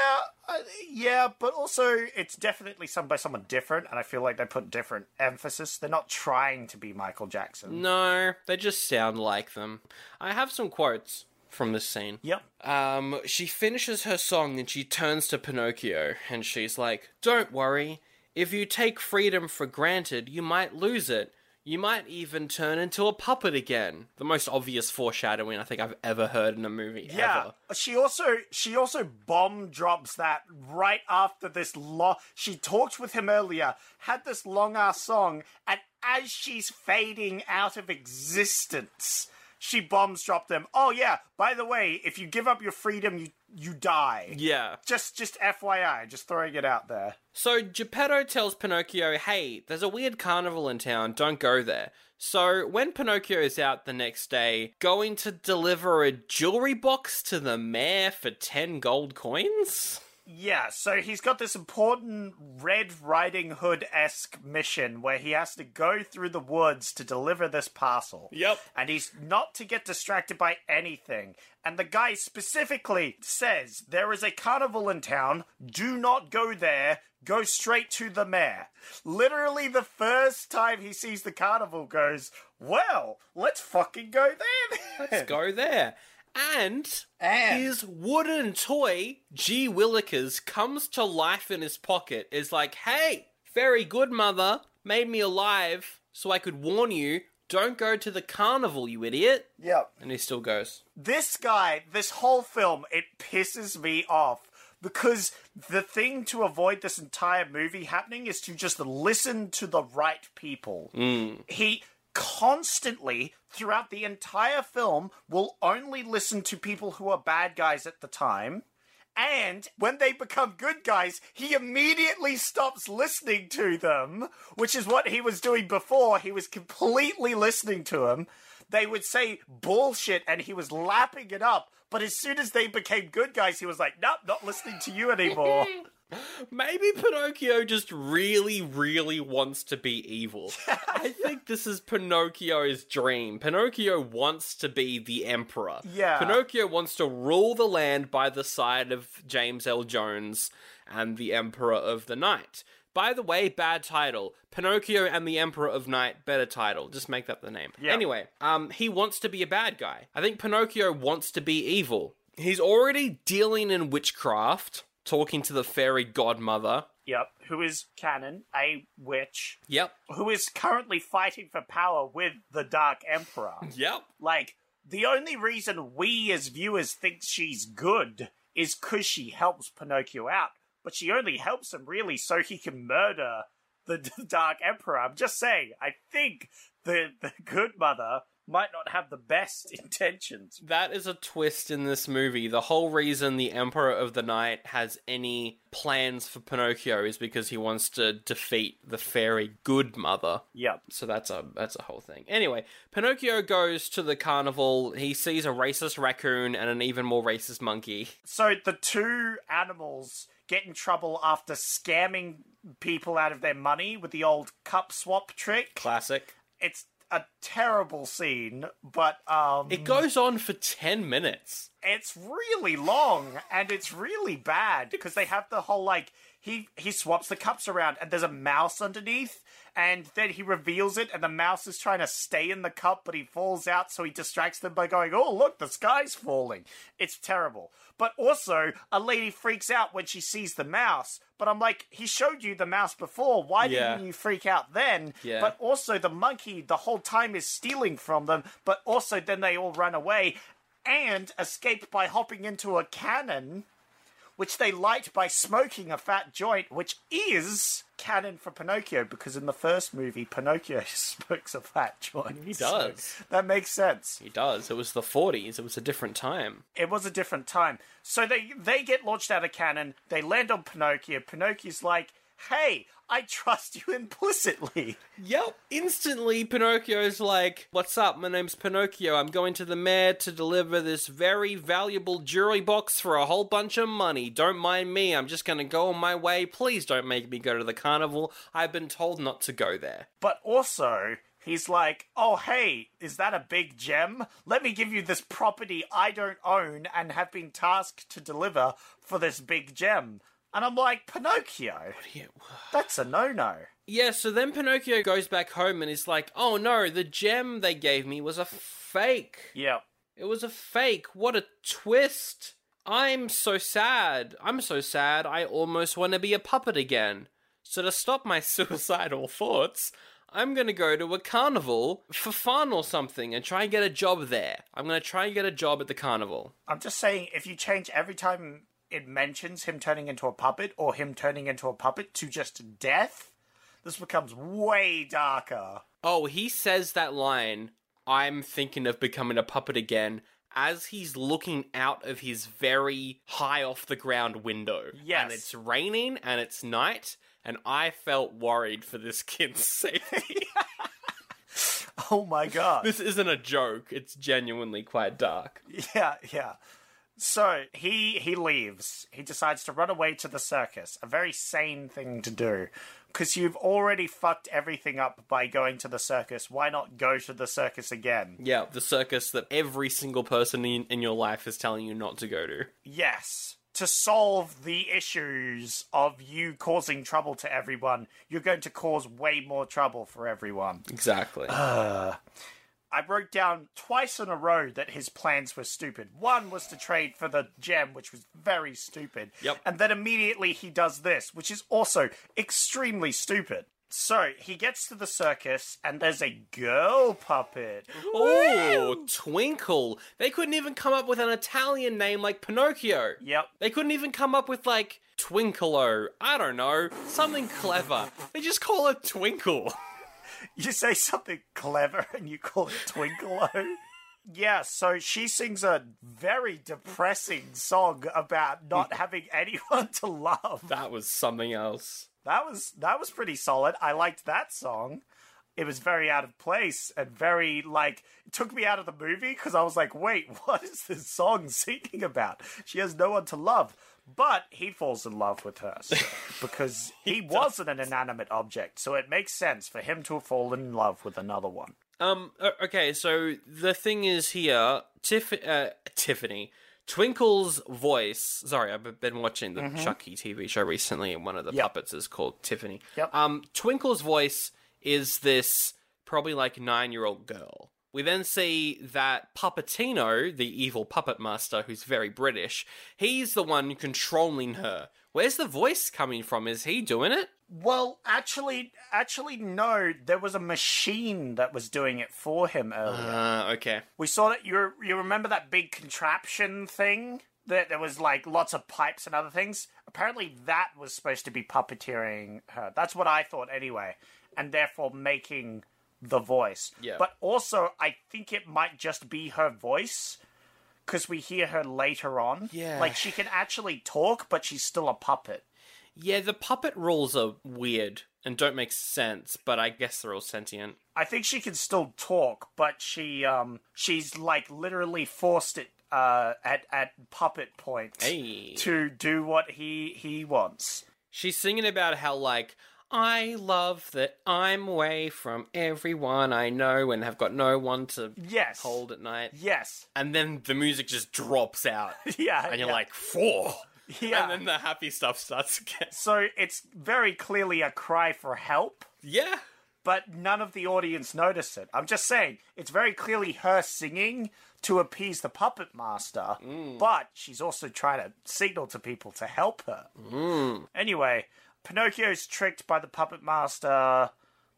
B: Yeah, uh, yeah, but also it's definitely sung by someone different, and I feel like they put different emphasis. They're not trying to be Michael Jackson.
A: No, they just sound like them. I have some quotes from this scene.
B: Yep.
A: Um, she finishes her song and she turns to Pinocchio and she's like, Don't worry. If you take freedom for granted, you might lose it. You might even turn into a puppet again. The most obvious foreshadowing I think I've ever heard in a movie
B: Yeah,
A: ever.
B: she also she also bomb drops that right after this long. She talked with him earlier, had this long ass song, and as she's fading out of existence, she bombs dropped them. Oh yeah, by the way, if you give up your freedom, you you die.
A: Yeah.
B: Just just FYI, just throwing it out there.
A: So Geppetto tells Pinocchio, hey, there's a weird carnival in town, don't go there. So when Pinocchio is out the next day, going to deliver a jewelry box to the mayor for 10 gold coins?
B: Yeah, so he's got this important Red Riding Hood esque mission where he has to go through the woods to deliver this parcel.
A: Yep.
B: And he's not to get distracted by anything. And the guy specifically says there is a carnival in town, do not go there, go straight to the mayor. Literally, the first time he sees the carnival goes, well, let's fucking go there. then."
A: Let's go there. And,
B: And-
A: his wooden toy, Gee Willikers, comes to life in his pocket. Is like, hey, very good mother, made me alive so I could warn you, don't go to the carnival, you idiot.
B: Yep.
A: And he still goes.
B: this guy, this whole film, it pisses me off because the thing to avoid this entire movie happening is to just listen to the right people. Hmm. He constantly, throughout the entire film, will only listen to people who are bad guys at the time. And when they become good guys, he immediately stops listening to them, which is what he was doing before. He was completely listening to them. They would say bullshit and he was lapping it up. But as soon as they became good guys, he was like, nope, not listening to you anymore.
A: Maybe Pinocchio just really, really wants to be evil. I think this is Pinocchio's dream. Pinocchio wants to be the emperor.
B: Yeah.
A: Pinocchio wants to rule the land by the side of James Earl Jones and the Emperor of the Night. By the way, bad title. Pinocchio and the Emperor of Night, better title. Just make that the name.
B: Yeah.
A: Anyway, um, he wants to be a bad guy. I think Pinocchio wants to be evil. He's already dealing in witchcraft, talking to the fairy godmother.
B: yep. Who is Canon, a witch,
A: Yep.
B: who is currently fighting for power with the Dark Emperor.
A: Yep.
B: Like, the only reason we as viewers think she's good is because she helps Pinocchio out. But she only helps him really so he can murder the D- Dark Emperor. I'm just saying, I think the, the good mother might not have the best intentions.
A: That is a twist in this movie. The whole reason the Emperor of the Night has any plans for Pinocchio is because he wants to defeat the fairy good mother.
B: Yep.
A: So that's a that's a whole thing. Anyway, Pinocchio goes to the carnival. He sees a racist raccoon and an even more racist monkey.
B: So the two animals get in trouble after scamming people out of their money with the old cup swap trick.
A: Classic.
B: It's a terrible scene, but um
A: It goes on for 10 minutes.
B: it's really long and it's really bad because they have the whole like he he swaps the cups around and there's a mouse underneath and then he reveals it and the mouse is trying to stay in the cup but he falls out so he distracts them by going oh look the sky's falling. It's terrible. But also a lady freaks out when she sees the mouse but i'm like he showed you the mouse before. Why
A: Yeah.
B: didn't you freak out then?
A: Yeah.
B: but also the monkey the whole time is stealing from them but also then they all run away and escape by hopping into a cannon, which they light by smoking a fat joint, which is canon for Pinocchio, because in the first movie, Pinocchio smokes a fat joint.
A: He
B: So
A: does.
B: that makes sense.
A: He does. It was the 40s. It was a different time.
B: It was a different time. So they they get launched out of cannon, they land on Pinocchio. Pinocchio's like, hey, I trust you implicitly.
A: Yep. Instantly, Pinocchio's like, What's up? My name's Pinocchio. I'm going to the mayor to deliver this very valuable jewelry box for a whole bunch of money. Don't mind me. I'm just going to go on my way. Please don't make me go to the carnival. I've been told not to go there.
B: But also, he's like, oh, hey, is that a big gem? Let me give you this property I don't own and have been tasked to deliver for this big gem. And I'm like, Pinocchio, that's a no no.
A: Yeah, so then Pinocchio goes back home and is like, Oh no, the gem they gave me was a fake.
B: Yep.
A: It was a fake. What a twist. I'm so sad. I'm so sad. I almost want to be a puppet again. So to stop my suicidal thoughts, I'm going to go to a carnival for fun or something and try and get a job there. I'm going to try and get a job at the carnival.
B: I'm just saying, if you change every time it mentions him turning into a puppet or him turning into a puppet to just death, this becomes way darker.
A: Oh, he says that line, I'm thinking of becoming a puppet again, as he's looking out of his very high off the ground window.
B: Yes.
A: And it's raining and it's night, and I felt worried for this kid's safety.
B: Oh my god.
A: this isn't a joke, it's genuinely quite dark.
B: Yeah, yeah. So he he leaves. He decides to run away to the circus. A very sane thing to do. Because you've already fucked everything up by going to the circus. Why not go to the circus again?
A: Yeah, the circus that every single person in, in your life is telling you not to go to.
B: Yes. To solve the issues of you causing trouble to everyone, you're going to cause way more trouble for everyone.
A: Exactly.
B: I wrote down twice in a row that his plans were stupid. One was to trade for the gem, which was very stupid.
A: Yep.
B: And then immediately he does this, which is also extremely stupid. So he gets to the circus, and there's a girl puppet.
A: Oh, Twinkle. They couldn't even come up with an Italian name like Pinocchio.
B: Yep.
A: They couldn't even come up with like Twinkle-O. I don't know, something clever. They just call it Twinkle.
B: You say something clever and you call it Twinkle Yeah, so she sings a very depressing song about not having anyone to love.
A: That was something else.
B: That was that was pretty solid. I liked that song. It was very out of place and very like it took me out of the movie because I was like, wait, what is this song singing about? She has no one to love. But he falls in love with her so, because he, wasn't an inanimate object, so it makes sense for him to have fallen in love with another one.
A: Um. Okay. So the thing is here, Tiff, uh, Tiffany, Twinkle's voice. Sorry, I've been watching the Chucky TV show recently, and one of the
B: Mm-hmm. Yep.
A: puppets is called Tiffany.
B: Yep.
A: Um. Twinkle's voice is this probably like nine-year-old girl. We then see that Puppetino, the evil puppet master, who's very British, he's the one controlling her. Where's the voice coming from? Is he doing it?
B: Well, actually, actually, no. There was a machine that was doing it for him earlier.
A: Uh, okay.
B: we saw that. You you remember that big contraption thing that there was like lots of pipes and other things. Apparently, that was supposed to be puppeteering her. That's what I thought anyway, and therefore making the voice.
A: Yeah.
B: But also, I think it might just be her voice. Because we hear her later on.
A: Yeah.
B: Like, she can actually talk, but she's still a puppet.
A: Yeah, the puppet rules are weird and don't make sense, but I guess they're all sentient.
B: I think she can still talk, but she um she's like literally forced it uh at at puppet point
A: Hey.
B: to do what he he wants.
A: She's singing about how, like, I love that I'm away from everyone I know and have got no one to
B: Yes.
A: hold at night.
B: Yes.
A: And then the music just drops out.
B: Yeah.
A: And you're
B: yeah.
A: like, four.
B: Yeah.
A: And then the happy stuff starts again.
B: so it's very clearly a cry for help,
A: Yeah.
B: but none of the audience notice it. I'm just saying, it's very clearly her singing to appease the puppet master, mm. but she's also trying to signal to people to help her. Mm. Anyway, Pinocchio's tricked by the puppet master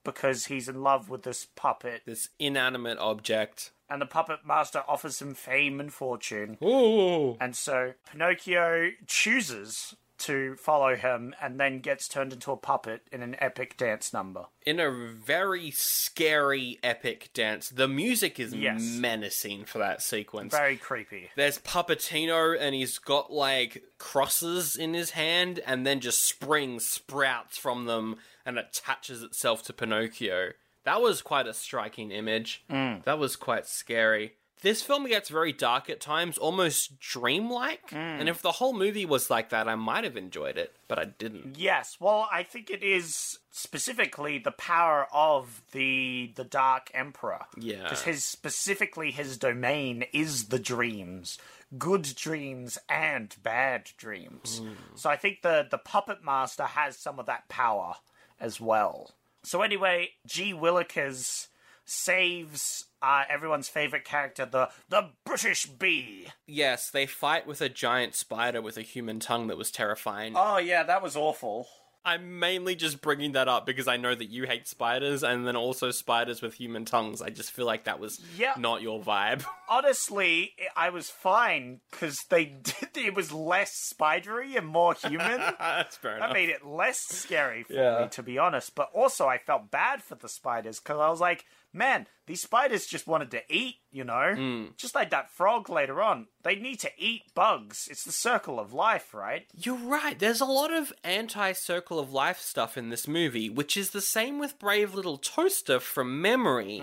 B: because he's in love with this puppet,
A: This inanimate object.
B: and the puppet master offers him fame and fortune.
A: Ooh.
B: And so Pinocchio chooses to follow him and then gets turned into a puppet in an epic dance number.
A: In a very scary, epic dance. The music is
B: Yes.
A: menacing for that sequence.
B: Very creepy.
A: There's Puppetino, and he's got like crosses in his hand, and then just spring sprouts from them and attaches itself to Pinocchio. That was quite a striking image. Mm. That was quite scary. This film gets very dark at times, almost dreamlike. Hmm. And if the whole movie was like that, I might have enjoyed it, but I didn't.
B: Yes, well, I think it is specifically the power of the the Dark Emperor.
A: Yeah.
B: because his specifically his domain is the dreams, good dreams and bad dreams. Hmm. So I think the the puppet master has some of that power as well. So anyway, Gee Willikers saves uh, everyone's favorite character, the the British Bee.
A: Yes, they fight with a giant spider with a human tongue that was terrifying.
B: Oh yeah, that was awful.
A: I'm mainly just bringing that up because I know that you hate spiders and then also spiders with human tongues. I just feel like that was
B: Yeah.
A: not your vibe.
B: honestly, I was fine because they did. It was less spidery and more human.
A: That's fair
B: that
A: enough.
B: made it less scary for
A: Yeah.
B: me, to be honest. But also, I felt bad for the spiders because I was like, man, these spiders just wanted to eat. You know,
A: Hmm.
B: just like that frog later on. They need to eat bugs. It's the circle of life, right?
A: You're right. There's a lot of anti circle of life stuff in this movie, which is the same with Brave Little Toaster from memory.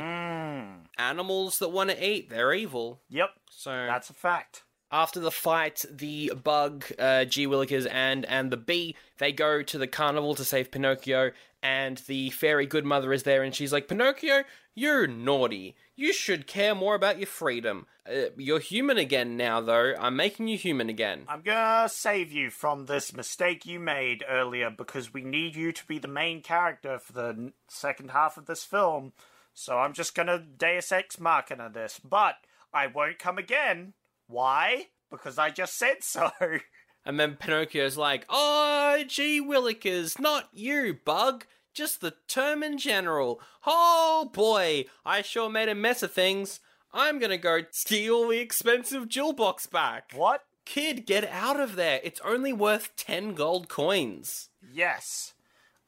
A: Animals that want to eat, they're evil.
B: Yep,
A: So
B: that's a fact.
A: After the fight, the bug, uh, Gee Willikers, and and the bee, they go to the carnival to save Pinocchio, and the fairy good mother is there, and she's like, Pinocchio, you're naughty. You should care more about your freedom. Uh, you're human again now, though. I'm making you human again.
B: I'm gonna save you from this mistake you made earlier because we need you to be the main character for the second half of this film. So I'm just gonna Deus Ex Machina this, but I won't come again. Why? Because I just said so.
A: And then Pinocchio's like, Oh, gee Willikers, not you, bug. Just the term in general. Oh boy, I sure made a mess of things. I'm gonna go steal the expensive jewel box back.
B: what?
A: Kid, get out of there. It's only worth 10 gold coins.
B: Yes.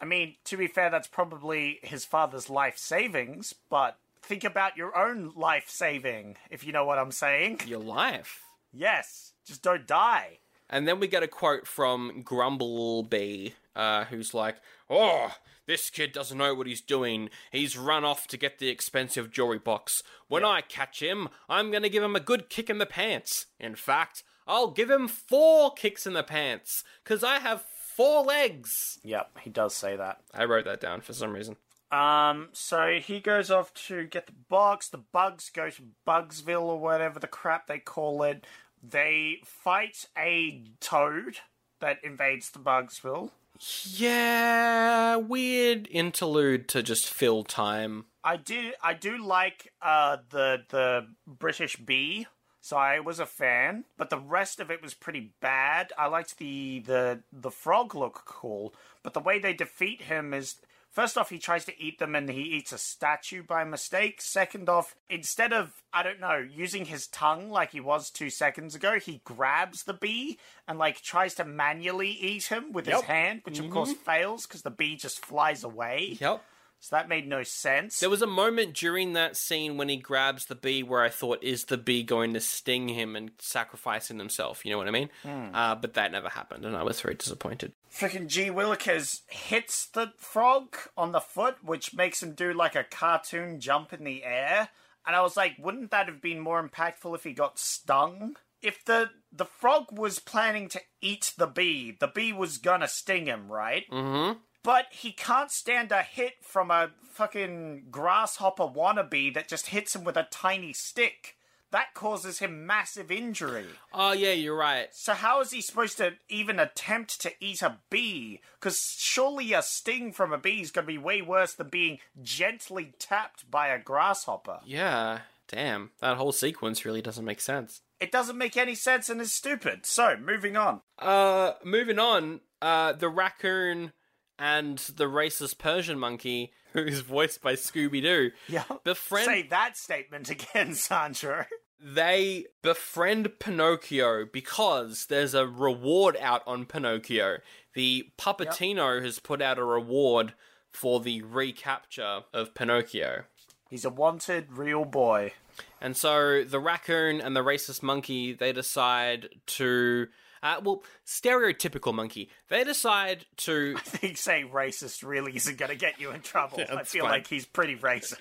B: I mean, to be fair, that's probably his father's life savings, but think about your own life saving, if you know what I'm saying.
A: Your life.
B: Yes. Just don't die.
A: And then we get a quote from Grumblebee, uh, who's like, Oh, this kid doesn't know what he's doing. He's run off to get the expensive jewelry box. When I catch him, I'm gonna give him a good kick in the pants. In fact, I'll give him four kicks in the pants, because I have four legs.
B: Yep, he does say that.
A: I wrote that down for some reason.
B: Um, so he goes off to get the box. The bugs go to Bugsville or whatever the crap they call it. They fight a toad that invades the Bugsville.
A: Yeah, weird interlude to just fill time.
B: I do, I do like uh the the British bee, so I was a fan. But the rest of it was pretty bad. I liked the the the frog look cool, but the way they defeat him is First off, he tries to eat them and he eats a statue by mistake. Second off, instead of, I don't know, using his tongue like he was two seconds ago, he grabs the bee and, like, tries to manually eat him with his hand, which of course mm-hmm. fails because the bee just flies away.
A: Yep.
B: So that made no sense.
A: There was a moment during that scene when he grabs the bee where I thought, is the bee going to sting him and sacrificing himself? You know what I mean? Uh, but that never happened, and I was very disappointed.
B: Freaking Gee Willikers hits the frog on the foot, which makes him do like a cartoon jump in the air. And I was like, wouldn't that have been more impactful if he got stung? If the the frog was planning to eat the bee, the bee was gonna sting him, right?
A: Mm-hmm.
B: But he can't stand a hit from a fucking grasshopper wannabe that just hits him with a tiny stick. That causes him massive injury.
A: Oh, yeah, you're right.
B: So how is he supposed to even attempt to eat a bee? Because surely a sting from a bee is going to be way worse than being gently tapped by a grasshopper.
A: Yeah, damn. That whole sequence really doesn't make sense.
B: It doesn't make any sense and is stupid. So, moving on.
A: Uh, moving on, uh, the raccoon and the racist Persian monkey, who's voiced by Scooby Doo,
B: Yeah.
A: befriend
B: Say that statement again, Sandro.
A: they befriend Pinocchio because there's a reward out on Pinocchio. The Puppetino has put out a reward for the recapture of Pinocchio.
B: He's a wanted real boy.
A: And so the raccoon and the racist monkey, they decide to. Uh, well, stereotypical monkey. They decide to.
B: I think saying racist really isn't going to get you in trouble.
A: Yeah,
B: I feel
A: fine.
B: like he's pretty racist.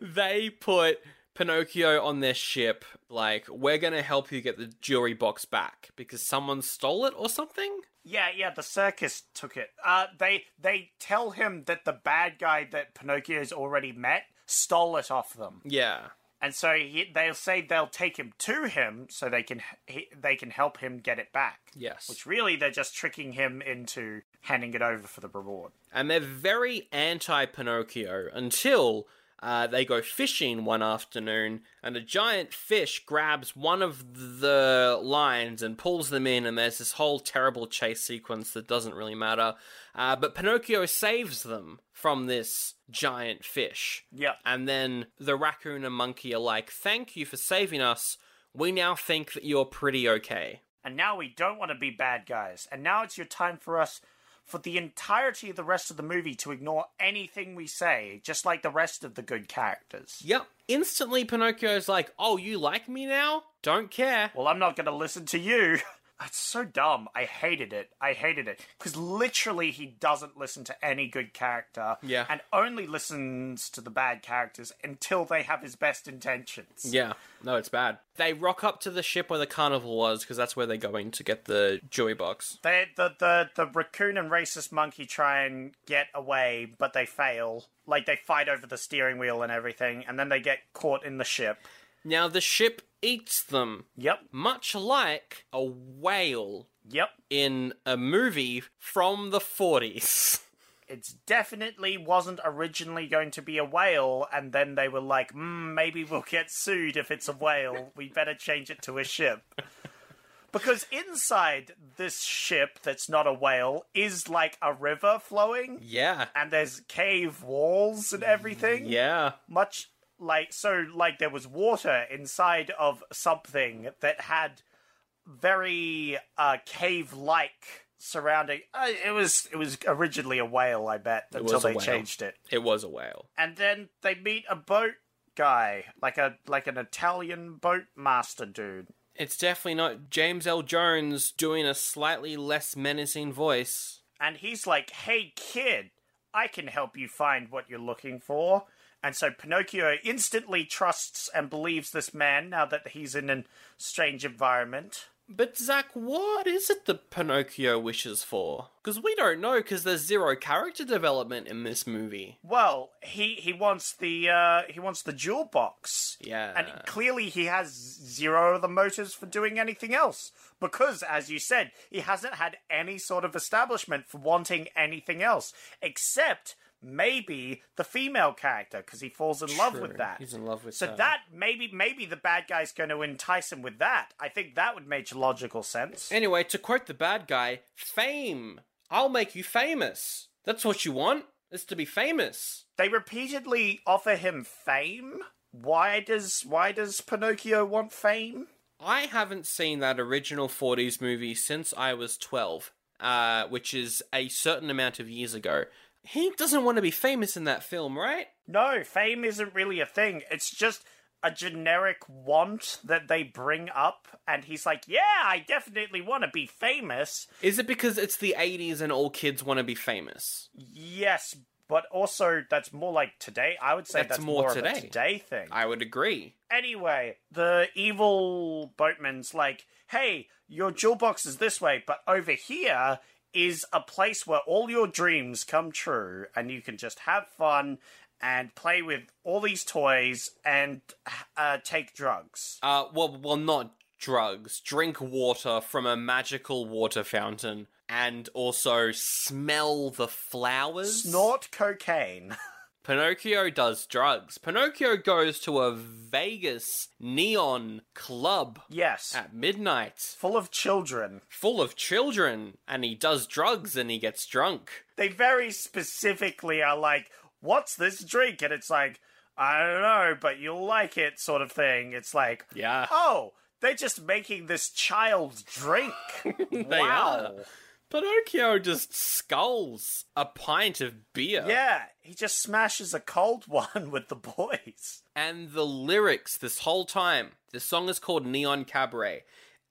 A: They put Pinocchio on their ship, like, we're gonna help you get the jewelry box back because someone stole it or something?
B: Yeah, yeah, the circus took it. Uh, they they tell him that the bad guy that Pinocchio's already met stole it off them,
A: Yeah.
B: And so he, they'll say they'll take him to him so they can he, they can help him get it back.
A: Yes.
B: Which really they're just tricking him into handing it over for the reward.
A: and they're very anti Pinocchio until uh, they go fishing one afternoon, and a giant fish grabs one of the lines and pulls them in, and there's this whole terrible chase sequence that doesn't really matter. Uh, but Pinocchio saves them from this giant fish.
B: Yep.
A: And then the raccoon and monkey are like, Thank you for saving us. We now think that you're pretty okay.
B: And now we don't want to be bad guys. And now it's your time for us, for the entirety of the rest of the movie, to ignore anything we say, just like the rest of the good characters.
A: Yep. Instantly, Pinocchio's like, Oh, you like me now? Don't care.
B: Well, I'm not going to listen to you. That's so dumb. I hated it. I hated it. Because literally, he doesn't listen to any good character.
A: Yeah.
B: And only listens to the bad characters until they have his best intentions.
A: Yeah, no, it's bad. They rock up to the ship where the carnival was because that's where they're going to get the joy box.
B: They, the, the, the raccoon and racist monkey try and get away, but they fail. Like, they fight over the steering wheel and everything, and then they get caught in the ship.
A: Now, the ship eats them,
B: Yep.
A: much like a whale
B: Yep.
A: in a movie from the 40s.
B: It definitely wasn't originally going to be a whale, and then they were like, mm, maybe we'll get sued if it's a whale. We better change it to a ship. Because inside this ship that's not a whale is like a river flowing,
A: Yeah.
B: and there's cave walls and everything.
A: Yeah.
B: Much like, so, like, there was water inside of something that had very uh, cave like surrounding. Uh, it was it was originally a whale, I bet, until
A: was a
B: they
A: whale.
B: changed it.
A: It was a whale.
B: And then they meet a boat guy, like a like an Italian boat master dude.
A: It's definitely not James Earl Jones doing a slightly less menacing voice.
B: And he's like, "Hey kid, I can help you find what you're looking for." And so Pinocchio instantly trusts and believes this man now that he's in a strange environment.
A: But Zach, what is it that Pinocchio wishes for? Because we don't know, because there's zero character development in this movie.
B: Well, he he wants the uh, he wants the jewel box.
A: Yeah.
B: And clearly he has zero of the motives for doing anything else. Because, as you said, he hasn't had any sort of establishment for wanting anything else. Except maybe the female character, because he falls in love with that.
A: He's in love with
B: So
A: her.
B: that maybe maybe the bad guy's going to entice him with that. I think that would make logical sense.
A: Anyway, to quote the bad guy, fame. I'll make you famous. That's what you want, is to be famous.
B: They repeatedly offer him fame. Why does why does Pinocchio want fame?
A: I haven't seen that original 40s movie since I was 12, uh, which is a certain amount of years ago. He doesn't want to be famous in that film, right?
B: No, fame isn't really a thing. It's just a generic want that they bring up, and he's like, Yeah, I definitely want to be famous.
A: Is it because it's the 80s and all kids want to be famous?
B: Yes, but also that's more like today. I would say
A: That's
B: that's,
A: more
B: more, of
A: today.
B: a today thing.
A: I would agree.
B: Anyway, the evil boatman's like, Hey, your jewel box is this way, but over here is a place where all your dreams come true, and you can just have fun and play with all these toys and uh, take drugs.
A: Uh, well, well, not drugs. Drink water from a magical water fountain, and also smell the flowers.
B: Snort cocaine.
A: Pinocchio does drugs. Pinocchio goes to a Vegas neon club
B: yes.
A: at midnight,
B: Full of children.
A: full of children, and he does drugs and he gets drunk.
B: They very specifically are like, What's this drink? And it's like, I don't know, but you'll like it sort of thing. It's like,
A: Yeah.
B: oh, they're just making this child drink.
A: They
B: wow.
A: are. Pinocchio just skulls a pint of beer.
B: Yeah, he just smashes a cold one with the boys.
A: And the lyrics this whole time, the song is called Neon Cabaret,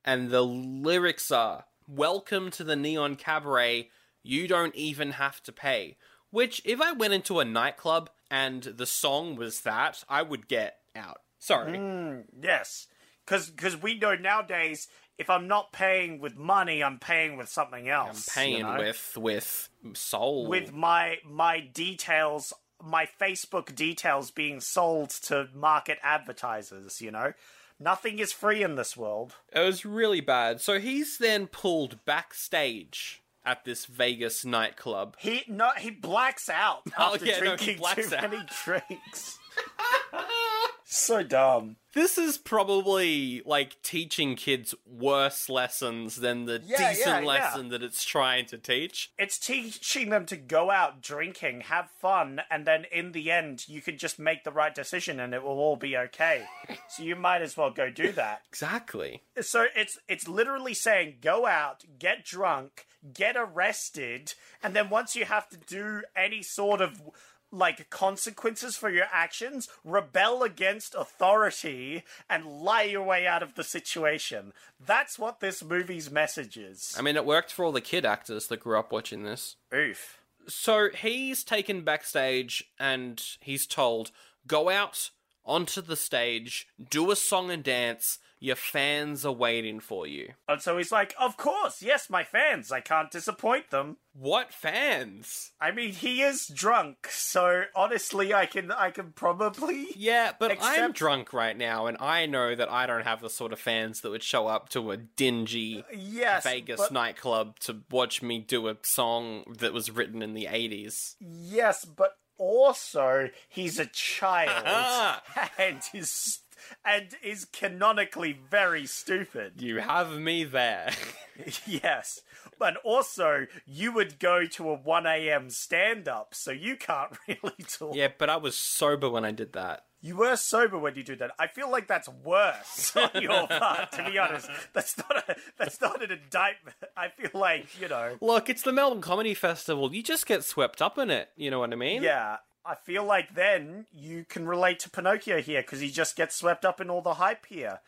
A: and the lyrics are Welcome to the Neon Cabaret, you don't even have to pay. Which, if I went into a nightclub and the song was that, I would get out. Sorry.
B: Hmm, yes, because because we know nowadays if I'm not paying with money, I'm paying with something else.
A: I'm paying
B: you know?
A: with with soul.
B: with my my details, my Facebook details being sold to market advertisers. You know, nothing is free in this world.
A: It was really bad. So he's then pulled backstage at this Vegas nightclub.
B: He no, he blacks out
A: Oh,
B: after
A: yeah, he
B: drinking
A: blacks
B: too
A: out.
B: many drinks. so dumb.
A: This is probably like teaching kids worse lessons than the
B: Yeah,
A: decent
B: yeah, yeah.
A: lesson that it's trying to teach.
B: It's teaching them to go out drinking, have fun, and then in the end, you can just make the right decision and it will all be okay. so you might as well go do that.
A: Exactly.
B: So it's it's literally saying go out, get drunk, get arrested, and then once you have to do any sort of like consequences for your actions, rebel against authority and lie your way out of the situation. That's what this movie's message is.
A: I mean, it worked for all the kid actors that grew up watching this.
B: Oof.
A: So he's taken backstage and he's told, go out onto the stage, do a song and dance. Your fans are waiting for you.
B: And so he's like, "Of course, yes, my fans. I can't disappoint them."
A: What fans?
B: I mean, he is drunk, so honestly, I can I can probably
A: Yeah, but I'm drunk right now, and I know that I don't have the sort of fans that would show up to a dingy
B: yes,
A: Vegas
B: but-
A: nightclub to watch me do a song that was written in the 80s.
B: Yes, but also he's a child and is and is canonically very stupid.
A: You have me there.
B: yes. But also you would go to a 1 a.m. stand up, so you can't really talk.
A: yeah, but I was sober when I did that.
B: You were sober when you did that. I feel like that's worse on your part, to be honest. That's not a that's not an indictment. I feel like, you know.
A: Look, it's the Melbourne Comedy Festival. You just get swept up in it. You know what I mean?
B: Yeah, I feel like then you can relate to Pinocchio here because he just gets swept up in all the hype here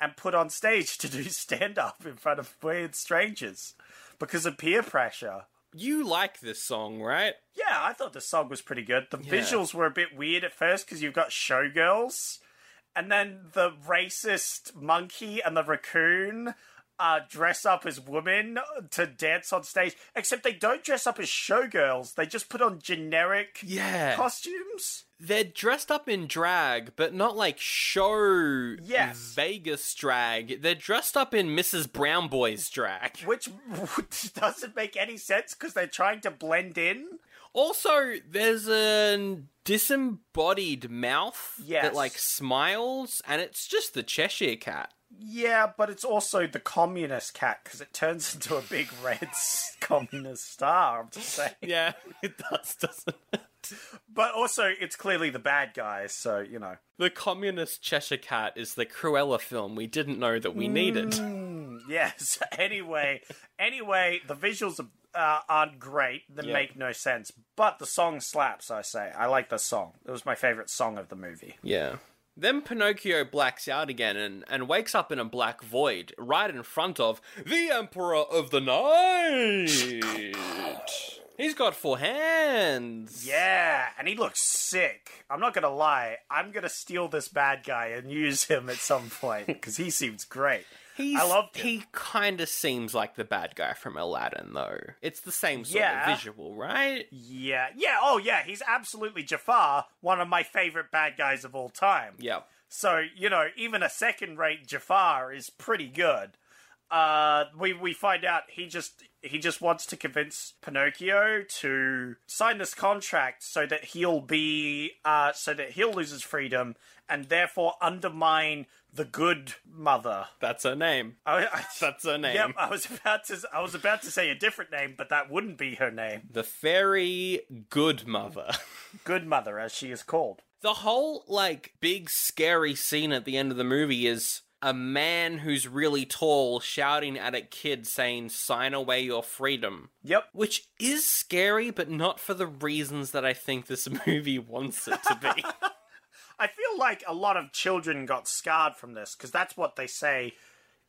B: and put on stage to do stand up in front of weird strangers because of peer pressure.
A: You like this song, right?
B: Yeah, I thought the song was pretty good. The
A: Yeah.
B: visuals were a bit weird at first because you've got showgirls, and then the racist monkey and the raccoon uh, dress up as women to dance on stage. Except they don't dress up as showgirls; they just put on generic
A: Yeah.
B: costumes.
A: They're dressed up in drag, but not like show
B: Yes.
A: Vegas drag. They're dressed up in Mrs. Brown's Boys drag.
B: which doesn't make any sense because they're trying to blend in.
A: Also, there's a disembodied mouth
B: Yes.
A: that like smiles, and it's just the Cheshire Cat.
B: Yeah, but it's also the communist cat because it turns into a big red communist star. I'm just saying.
A: Yeah, it does, doesn't it?
B: But also, it's clearly the bad guys, so you know.
A: The communist Cheshire Cat is the Cruella film we didn't know that we needed.
B: Mm, yes. Anyway, anyway, the visuals are, uh, aren't great. They make no sense. But the song slaps. I say, I like the song. It was my favorite song of the movie.
A: Yeah. Then Pinocchio blacks out again and, and wakes up in a black void right in front of the Emperor of the Night. He's got four hands.
B: Yeah, and he looks sick. I'm not gonna lie. I'm gonna steal this bad guy and use him at some point because he seems great.
A: He's,
B: I loved him.
A: He kind of seems like the bad guy from Aladdin, though. It's the same sort
B: Yeah.
A: of visual, right?
B: Yeah, yeah, oh yeah, he's absolutely Jafar, one of my favorite bad guys of all time.
A: Yeah.
B: So, you know, even a second rate Jafar is pretty good. Uh we we find out he just he just wants to convince Pinocchio to sign this contract so that he'll be uh so that he'll lose his freedom and therefore undermine the good mother.
A: That's her name.
B: I, I,
A: That's her name.
B: Yep, I was about to I was about to say a different name, but that wouldn't be her name.
A: The fairy good mother.
B: Good mother as she is called.
A: The whole, like, big scary scene at the end of the movie is a man who's really tall shouting at a kid saying, Sign away your freedom.
B: Yep.
A: Which is scary, but not for the reasons that I think this movie wants it to be.
B: I feel like a lot of children got scarred from this because that's what they say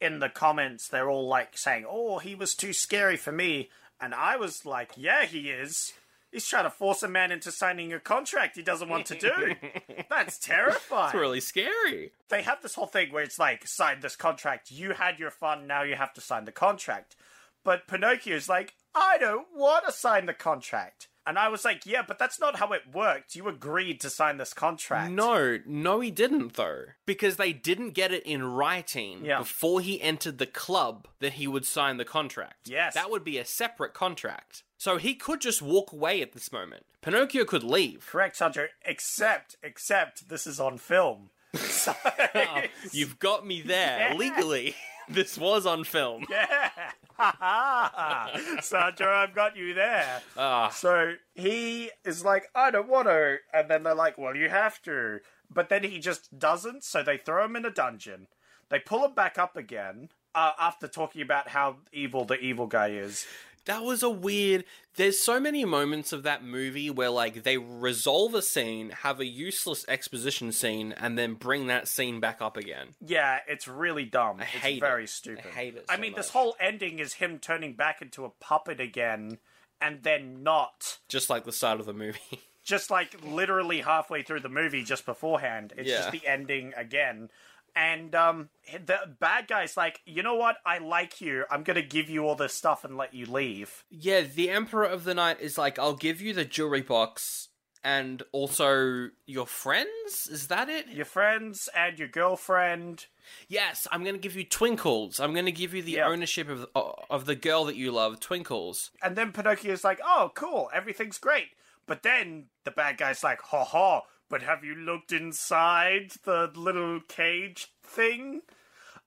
B: in the comments. They're all like saying, "Oh, he was too scary for me," and I was like, "Yeah, he is." He's trying to force a man into signing a contract he doesn't want to do. That's terrifying.
A: it's really scary.
B: They have this whole thing where it's like, sign this contract. You had your fun, now you have to sign the contract. But Pinocchio's like, I don't want to sign the contract. And I was like, yeah, but that's not how it worked. You agreed to sign this contract.
A: No, no, he didn't, though. Because they didn't get it in writing
B: Yeah.
A: before he entered the club that he would sign the contract.
B: Yes.
A: That would be a separate contract. So he could just walk away at this moment. Pinocchio could leave.
B: Correct, Sandro. Except, except this is on film. So,
A: Oh, you've got me there. Legally, this was on film.
B: yeah. Ha ha. Sandro, I've got you there.
A: Ah.
B: So he is like, I don't want to. And then they're like, well, you have to. But then he just doesn't. So they throw him in a dungeon. They pull him back up again uh, after talking about how evil the evil guy is.
A: That was a weird. There's so many moments of that movie where, like, they resolve a scene, have a useless exposition scene, and then bring that scene back up again.
B: Yeah, it's really dumb.
A: I
B: it's
A: hate
B: very
A: it.
B: stupid.
A: I hate it
B: I
A: so
B: mean, this whole ending is him turning back into a puppet again, and then not.
A: Just like the start of the movie.
B: Just like literally halfway through the movie, just beforehand. It's
A: Yeah.
B: just the ending again. And um, the bad guy's like, you know what? I like you. I'm gonna give you all this stuff and let you leave.
A: yeah, the Emperor of the Night is like, I'll give you the jewelry box and also your friends? Is that it?
B: Your friends and your girlfriend.
A: Yes, I'm going to give you Twinkles. I'm going to give you the
B: Yeah.
A: ownership of of the girl that you love, Twinkles.
B: And then Pinocchio's like, oh, cool, everything's great. But then the bad guy's like, ha ha, but have you looked inside the little cage thing?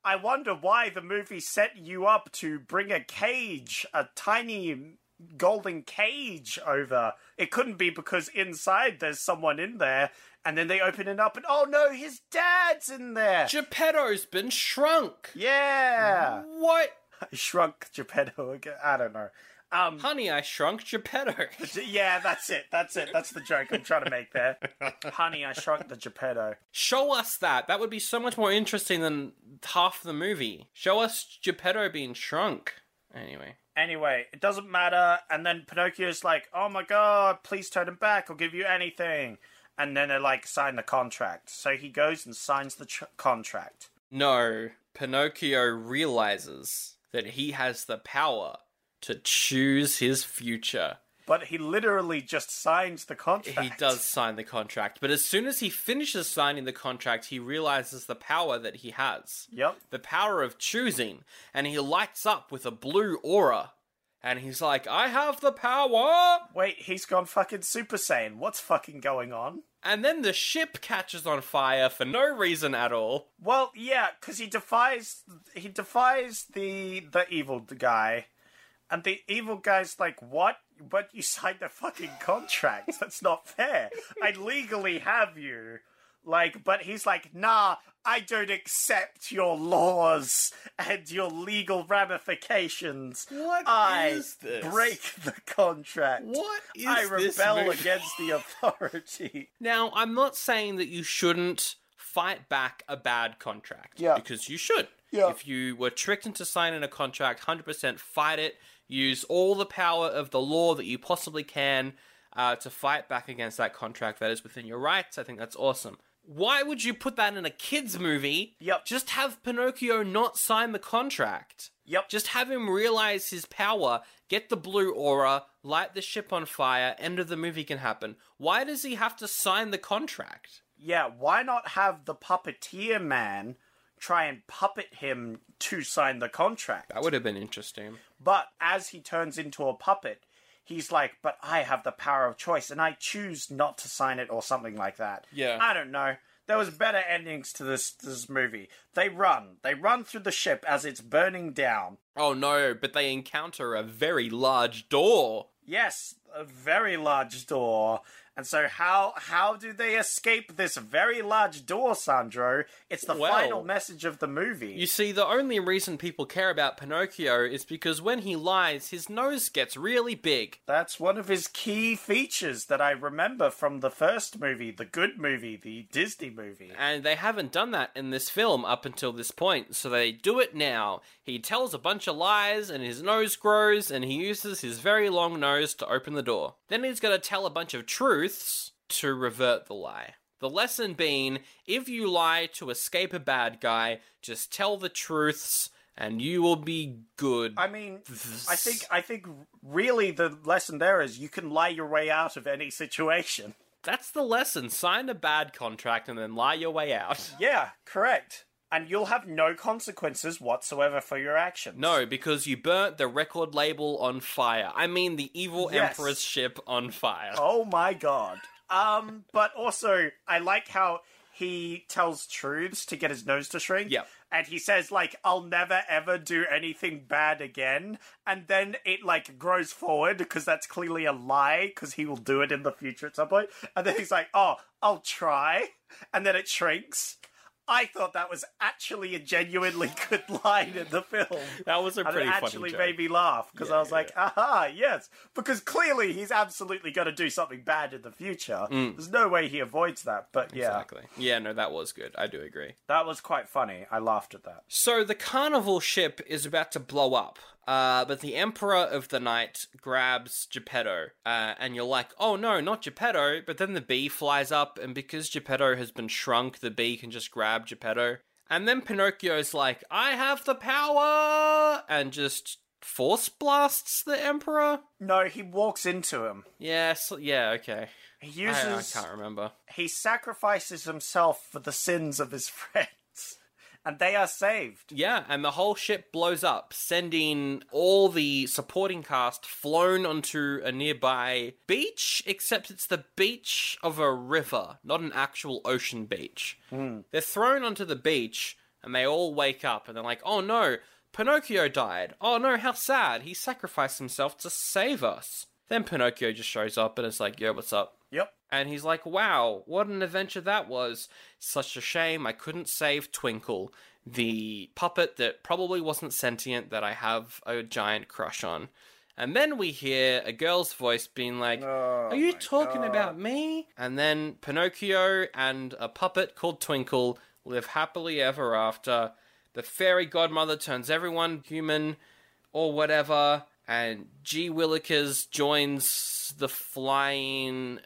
B: I wonder why the movie set you up to bring a cage, a tiny golden cage over. It couldn't be because inside there's someone in there, and then they open it up and oh no, his dad's in there.
A: Geppetto's been shrunk.
B: yeah.
A: What?
B: I shrunk Geppetto again. I don't know. Um,
A: Honey, I shrunk Geppetto.
B: Yeah, that's it. That's it. That's the joke I'm trying to make there. Honey, I shrunk the Geppetto.
A: Show us that. That would be so much more interesting than half the movie. Show us Geppetto being shrunk. Anyway.
B: Anyway, it doesn't matter. And then Pinocchio's like, "Oh my god, please turn him back. I'll give you anything." And then they like sign the contract. So he goes and signs the tr- contract.
A: No, Pinocchio realizes that he has the power to choose his future.
B: But he literally just signs the contract.
A: He does sign the contract, but as soon as he finishes signing the contract, he realizes the power that he has.
B: Yep.
A: The power of choosing, and he lights up with a blue aura. And he's like, I have the power!
B: Wait, he's gone fucking Super Saiyan. What's fucking going on?
A: And then the ship catches on fire for no reason at all.
B: Well, yeah, because he defies he defies the the evil guy, and the evil guy's like, "What? But you signed a fucking contract. That's not fair. I legally have you." Like, but he's like, "Nah, I don't accept your laws and your legal ramifications.
A: What
B: I
A: is this?
B: break the contract.
A: What is
B: I
A: this
B: rebel against the authority."
A: Now, I'm not saying that you shouldn't fight back a bad contract.
B: Yeah.
A: Because you should.
B: Yeah.
A: If you were tricked into signing a contract, 100% fight it. Use all the power of the law that you possibly can uh, to fight back against that contract that is within your rights. I think that's awesome. Why would you put that in a kids' movie?
B: Yep.
A: Just have Pinocchio not sign the contract.
B: Yep.
A: Just have him realize his power, get the blue aura, light the ship on fire, end of the movie can happen. Why does he have to sign the contract?
B: Yeah, why not have the puppeteer man try and puppet him to sign the contract?
A: That would have been interesting.
B: But as he turns into a puppet, he's like, "But I have the power of choice, and I choose not to sign it," or something like that.
A: Yeah.
B: I don't know. There was better endings to this this movie. They run, they run through the ship as it's burning down.
A: Oh no, but they encounter a very large door.
B: Yes, a very large door, And so how how do they escape this very large door, Sandro? It's the
A: Well-
B: final message of the movie.
A: You see, the only reason people care about Pinocchio is because when he lies, his nose gets really big.
B: That's one of his key features that I remember from the first movie, the good movie, the Disney movie.
A: And they haven't done that in this film up until this point, so they do it now. He tells a bunch of lies, and his nose grows, and he uses his very long nose to open the door. Then he's going to tell a bunch of truths to revert the lie. The lesson being if you lie to escape a bad guy, just tell the truths, and you will be good.
B: I mean, I think I think really the lesson there is you can lie your way out of any situation.
A: That's the lesson. Sign a bad contract and then lie your way out.
B: Yeah, correct. And you'll have no consequences whatsoever for your actions.
A: No, because you burnt the record label on fire. I mean, the evil
B: Yes.
A: emperor's ship on fire.
B: Oh my god. Um, but also I like how he tells truths to get his nose to shrink.
A: Yep.
B: And he says like, "I'll never ever do anything bad again," and then it like grows forward because that's clearly a lie because he will do it in the future at some point. And then he's like, "Oh, I'll try," and then it shrinks. I thought that was actually a genuinely good line in the film.
A: That was a
B: And
A: pretty
B: it
A: funny
B: actually made me laugh because I was like, aha, yes. Because clearly he's absolutely going to do something bad in the future. There's no way he avoids that. But yeah,
A: Mm. Exactly. Yeah, no, that was good. I do agree.
B: that was quite funny. I laughed at that.
A: So the carnival ship is about to blow up, uh, but the Emperor of the Night grabs Geppetto, uh, and you're like, oh no, not Geppetto. But then the bee flies up, and because Geppetto has been shrunk, the bee can just grab Geppetto. And then Pinocchio's like, I have the power, and just force blasts the Emperor.
B: No, he walks into him.
A: Yes, yeah, okay.
B: He
A: I, I can't remember.
B: he sacrifices himself for the sins of his friends, and they are saved.
A: Yeah, and the whole ship blows up, sending all the supporting cast flown onto a nearby beach, except it's the beach of a river, not an actual ocean beach. Hmm. They're thrown onto the beach, and they all wake up, and they're like, oh no, Pinocchio died. Oh no, how sad. He sacrificed himself to save us. Then Pinocchio just shows up and it's like, yo, what's up?
B: Yep.
A: And he's like, wow, what an adventure that was. Such a shame I couldn't save Twinkle, the puppet that probably wasn't sentient that I have a giant crush on. And then we hear a girl's voice being like, Are oh you talking about me? And then Pinocchio and a puppet called Twinkle live happily ever after. The fairy godmother turns everyone human or whatever, and Gee Willikers joins the Flying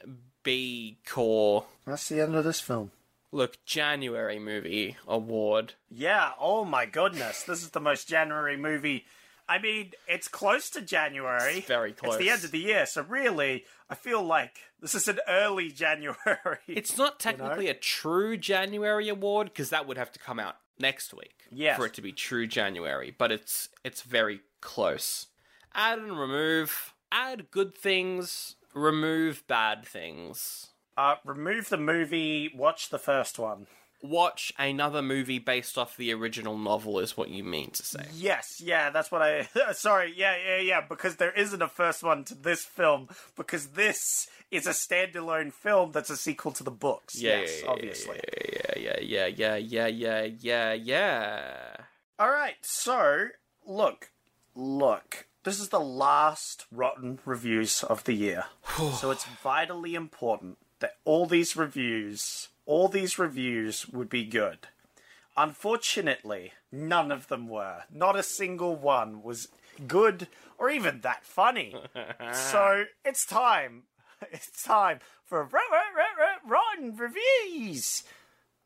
A: B Corps.
B: That's the end of this film.
A: Look, January movie award.
B: Yeah, oh my goodness. This is the most January movie. I mean, it's close to January.
A: It's very close.
B: It's the end of the year, so really, I feel like this is an early January.
A: It's not technically a true January award because that would have to come out next week
B: Yes.
A: for it to be true January, but it's it's very close. Add and remove. Add good things, remove bad things.
B: uh, remove the movie, watch the first one.
A: Watch another movie based off the original novel is what you mean to say.
B: Yes, yeah, that's what I. Sorry, yeah, yeah, yeah, because there isn't a first one to this film, because this is a standalone film that's a sequel to the books.
A: Yeah,
B: yes,
A: yeah, yeah,
B: obviously.
A: Yeah, yeah, yeah, yeah, yeah, yeah, yeah, yeah.
B: All right, so look, look. This is the last rotten reviews of the year, so it's vitally important that all these reviews, all these reviews, would be good. Unfortunately, none of them were. Not a single one was good or even that funny. so it's time. It's time for ro- ro- ro- ro- rotten reviews.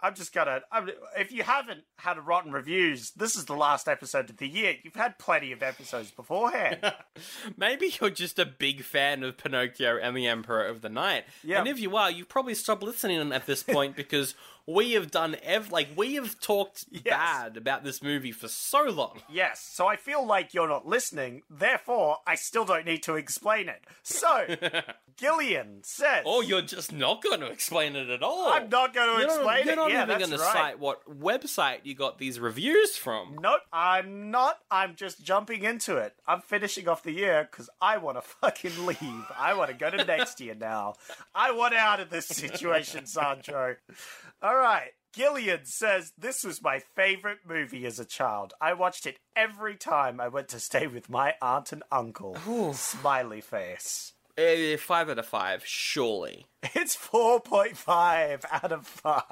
B: I'm just gonna. I'm, if you haven't had a rotten reviews, this is the last episode of the year. You've had plenty of episodes beforehand.
A: Maybe you're just a big fan of Pinocchio and the Emperor of the Night.
B: Yeah.
A: And if you are, you've probably stopped listening at this point because we have done ev like we have talked
B: Yes.
A: bad about this movie for so long.
B: Yes, so I feel like you're not listening, therefore, I still don't need to explain it. So, Gillian says.
A: Oh, you're just not going to explain it at all.
B: I'm not going to explain
A: you're
B: it.
A: not
B: yeah,
A: even going to cite what website you got these reviews from.
B: Nope, I'm not. I'm just jumping into it. I'm finishing off the year because I want to fucking leave. I want to go to next year now. I want out of this situation, Sandro. All right. Gillian says, This was my favorite movie as a child. I watched it every time I went to stay with my aunt and uncle. Smiley face.
A: Uh, five out of five, surely.
B: It's 4.5 out of 5.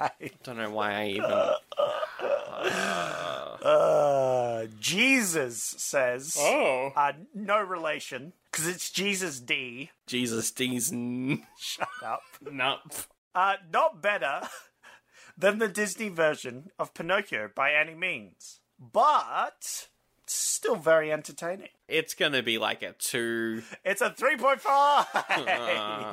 A: Don't know why I even.
B: Uh, Jesus says,
A: Oh.
B: uh, No relation, because it's Jesus D.
A: Jesus, D's. n-
B: Shut up.
A: No.
B: Uh, not better than the Disney version of Pinocchio by any means, but still very entertaining.
A: It's going to be like a two.
B: It's a 3.5!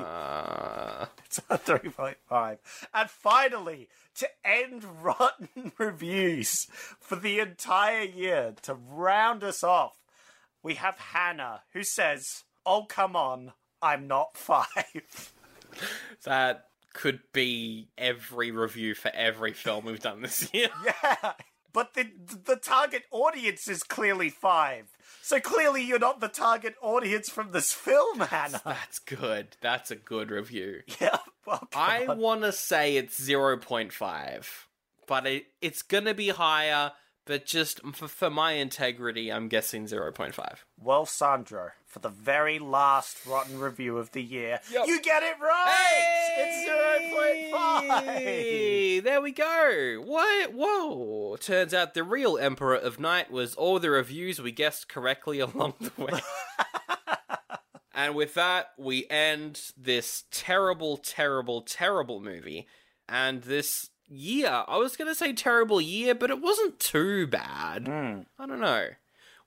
A: Uh,
B: it's a 3.5. And finally, to end rotten reviews for the entire year, to round us off, we have Hannah, who says, Oh, come on, I'm not five.
A: that could be every review for every film we've done this year.
B: Yeah, but the the target audience is clearly five. So clearly, you're not the target audience from this film, Hannah.
A: That's good. That's a good review.
B: Yeah, well,
A: I want to say it's 0.5, but it, it's going to be higher, but just for, for my integrity, I'm guessing 0.5.
B: well, Sandro, for the very last rotten review of the year,
A: Yep.
B: you get it right. Hey! It's zero point five.
A: Hey, there we go. What? Whoa. Turns out the real Emperor of Night was all the reviews we guessed correctly along the way. and with that, we end this terrible, terrible, terrible movie. And this year, I was going to say terrible year, but it wasn't too bad. Hmm. I don't know.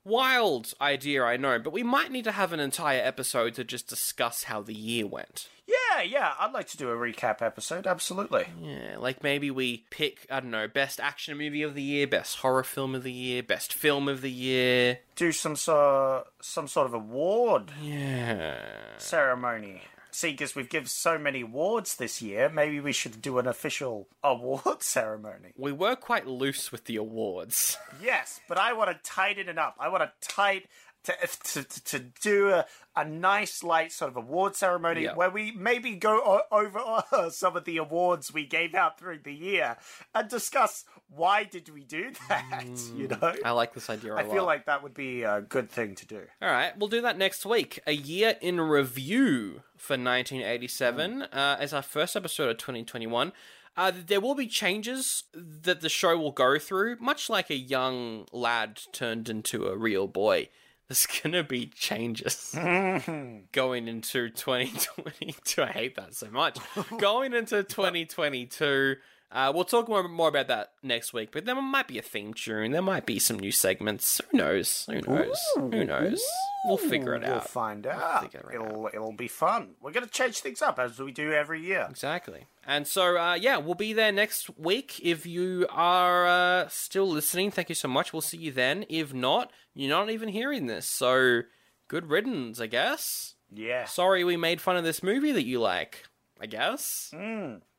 A: Wild idea, I know, but we might need to have an entire episode to just discuss how the year went.
B: Yeah, yeah. I'd like to do a recap episode. Absolutely.
A: Yeah, like maybe we pick, I don't know, best action movie of the year, best horror film of the year, best film of the year.
B: Do some sort some sort of award
A: Yeah.
B: ceremony. See, because we've given so many awards this year, maybe we should do an official award ceremony.
A: We were quite loose with the awards.
B: Yes, but I want to tighten it up. I want to tight to to, to, do a, a nice, light sort of award ceremony
A: Yeah.
B: where we maybe go o- over uh, some of the awards we gave out through the year and discuss why did we do that. You know,
A: I like this idea a
B: I
A: lot.
B: I feel like that would be a good thing to do.
A: All right, we'll do that next week. A year in review for 1987 uh, as our first episode of 2021. Uh, there will be changes that the show will go through, much like a young lad turned into a real boy. There's gonna be changes mm-hmm. going into 2022. I hate that so much. going into 2022. Uh, we'll talk more, more about that next week, but there might be a theme tune. There might be some new segments. Who knows? Who knows? Who knows? We'll figure it out.
B: We'll
A: out.
B: find out.
A: figure it
B: it'll it'll be fun. We're gonna change things up as we do every year.
A: Exactly. And so, uh, yeah, we'll be there next week. If you are uh, still listening, thank you so much. We'll see you then. If not, you're not even hearing this. So, good riddance, I guess.
B: Yeah.
A: Sorry we made fun of this movie that you like, I guess.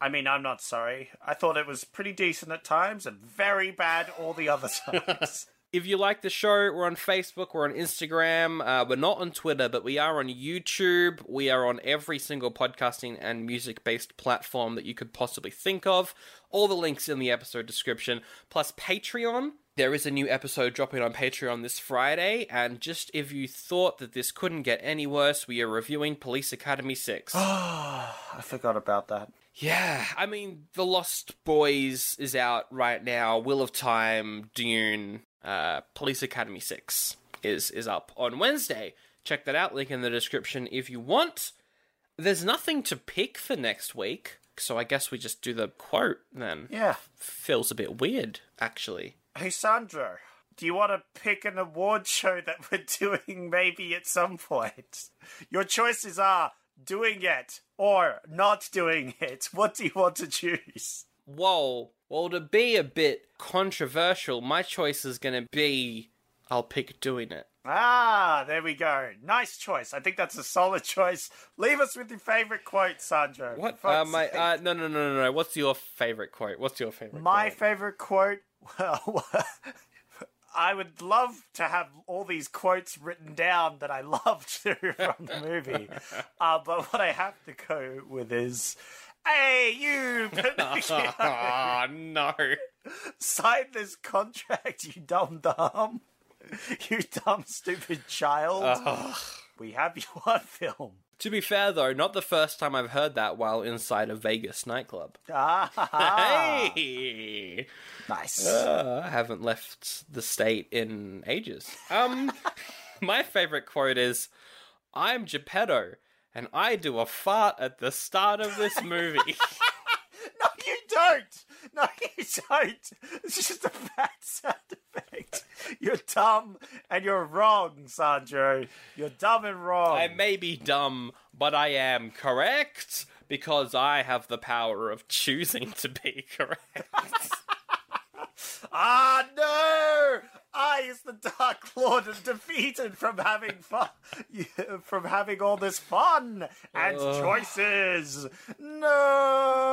B: I mean, I'm not sorry. I thought it was pretty decent at times and very bad all the other times.
A: If you like the show, we're on Facebook, we're on Instagram, uh, we're not on Twitter, but we are on YouTube. We are on every single podcasting and music based platform that you could possibly think of. All the links in the episode description, plus Patreon. There is a new episode dropping on Patreon this Friday, and just if you thought that this couldn't get any worse, we are reviewing Police Academy 6.
B: I forgot about that.
A: Yeah, I mean, The Lost Boys is out right now. Wheel of Time, Dune, uh, Police Academy 6 is is up on Wednesday. Check that out, link in the description if you want. There's nothing to pick for next week, so I guess we just do the quote then.
B: Yeah.
A: Feels a bit weird, actually.
B: Hey, Sandro, do you want to pick an award show that we're doing maybe at some point? Your choices are doing it or not doing it. What do you want to choose?
A: whoa. Well, to be a bit controversial, my choice is going to be I'll pick doing it.
B: Ah, there we go. Nice choice. I think that's a solid choice. Leave us with your favorite quote, Sandro.
A: What? Uh, my uh, no, no, no, no, no. What's your favorite quote? What's your favorite?
B: My
A: quote?
B: favorite quote. Well, I would love to have all these quotes written down that I loved from the movie. Uh, but what I have to go with is, "Hey, you
A: Oh no!
B: sign this contract, you dumb dumb, you dumb stupid child. We have you on film."
A: To be fair, though, not the first time I've heard that while inside a Vegas nightclub.
B: Ah,
A: Hey,
B: nice.
A: uh, I haven't left the state in ages. Um, my favorite quote is, "I'm Geppetto, and I do a fart at the start of this movie."
B: No, you don't. No, you don't. It's just a bad sound effect. You're dumb and you're wrong, Sandro. You're dumb and wrong.
A: I may be dumb, but I am correct because I have the power of choosing to be correct.
B: Ah, no! I, as the Dark Lord, am defeated from having fun, from having all this fun and choices. No.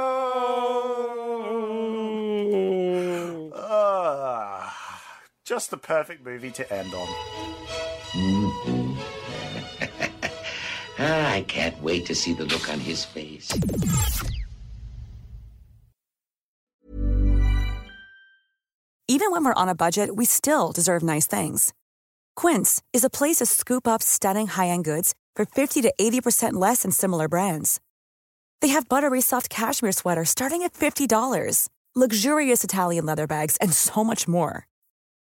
B: Just the perfect movie to end on.
C: Ah, I can't wait to see the look on his face.
D: Even when we're on a budget, we still deserve nice things. Quince is a place to scoop up stunning high-end goods for 50 to 80% less than similar brands. They have buttery soft cashmere sweaters starting at $50, luxurious Italian leather bags, and so much more.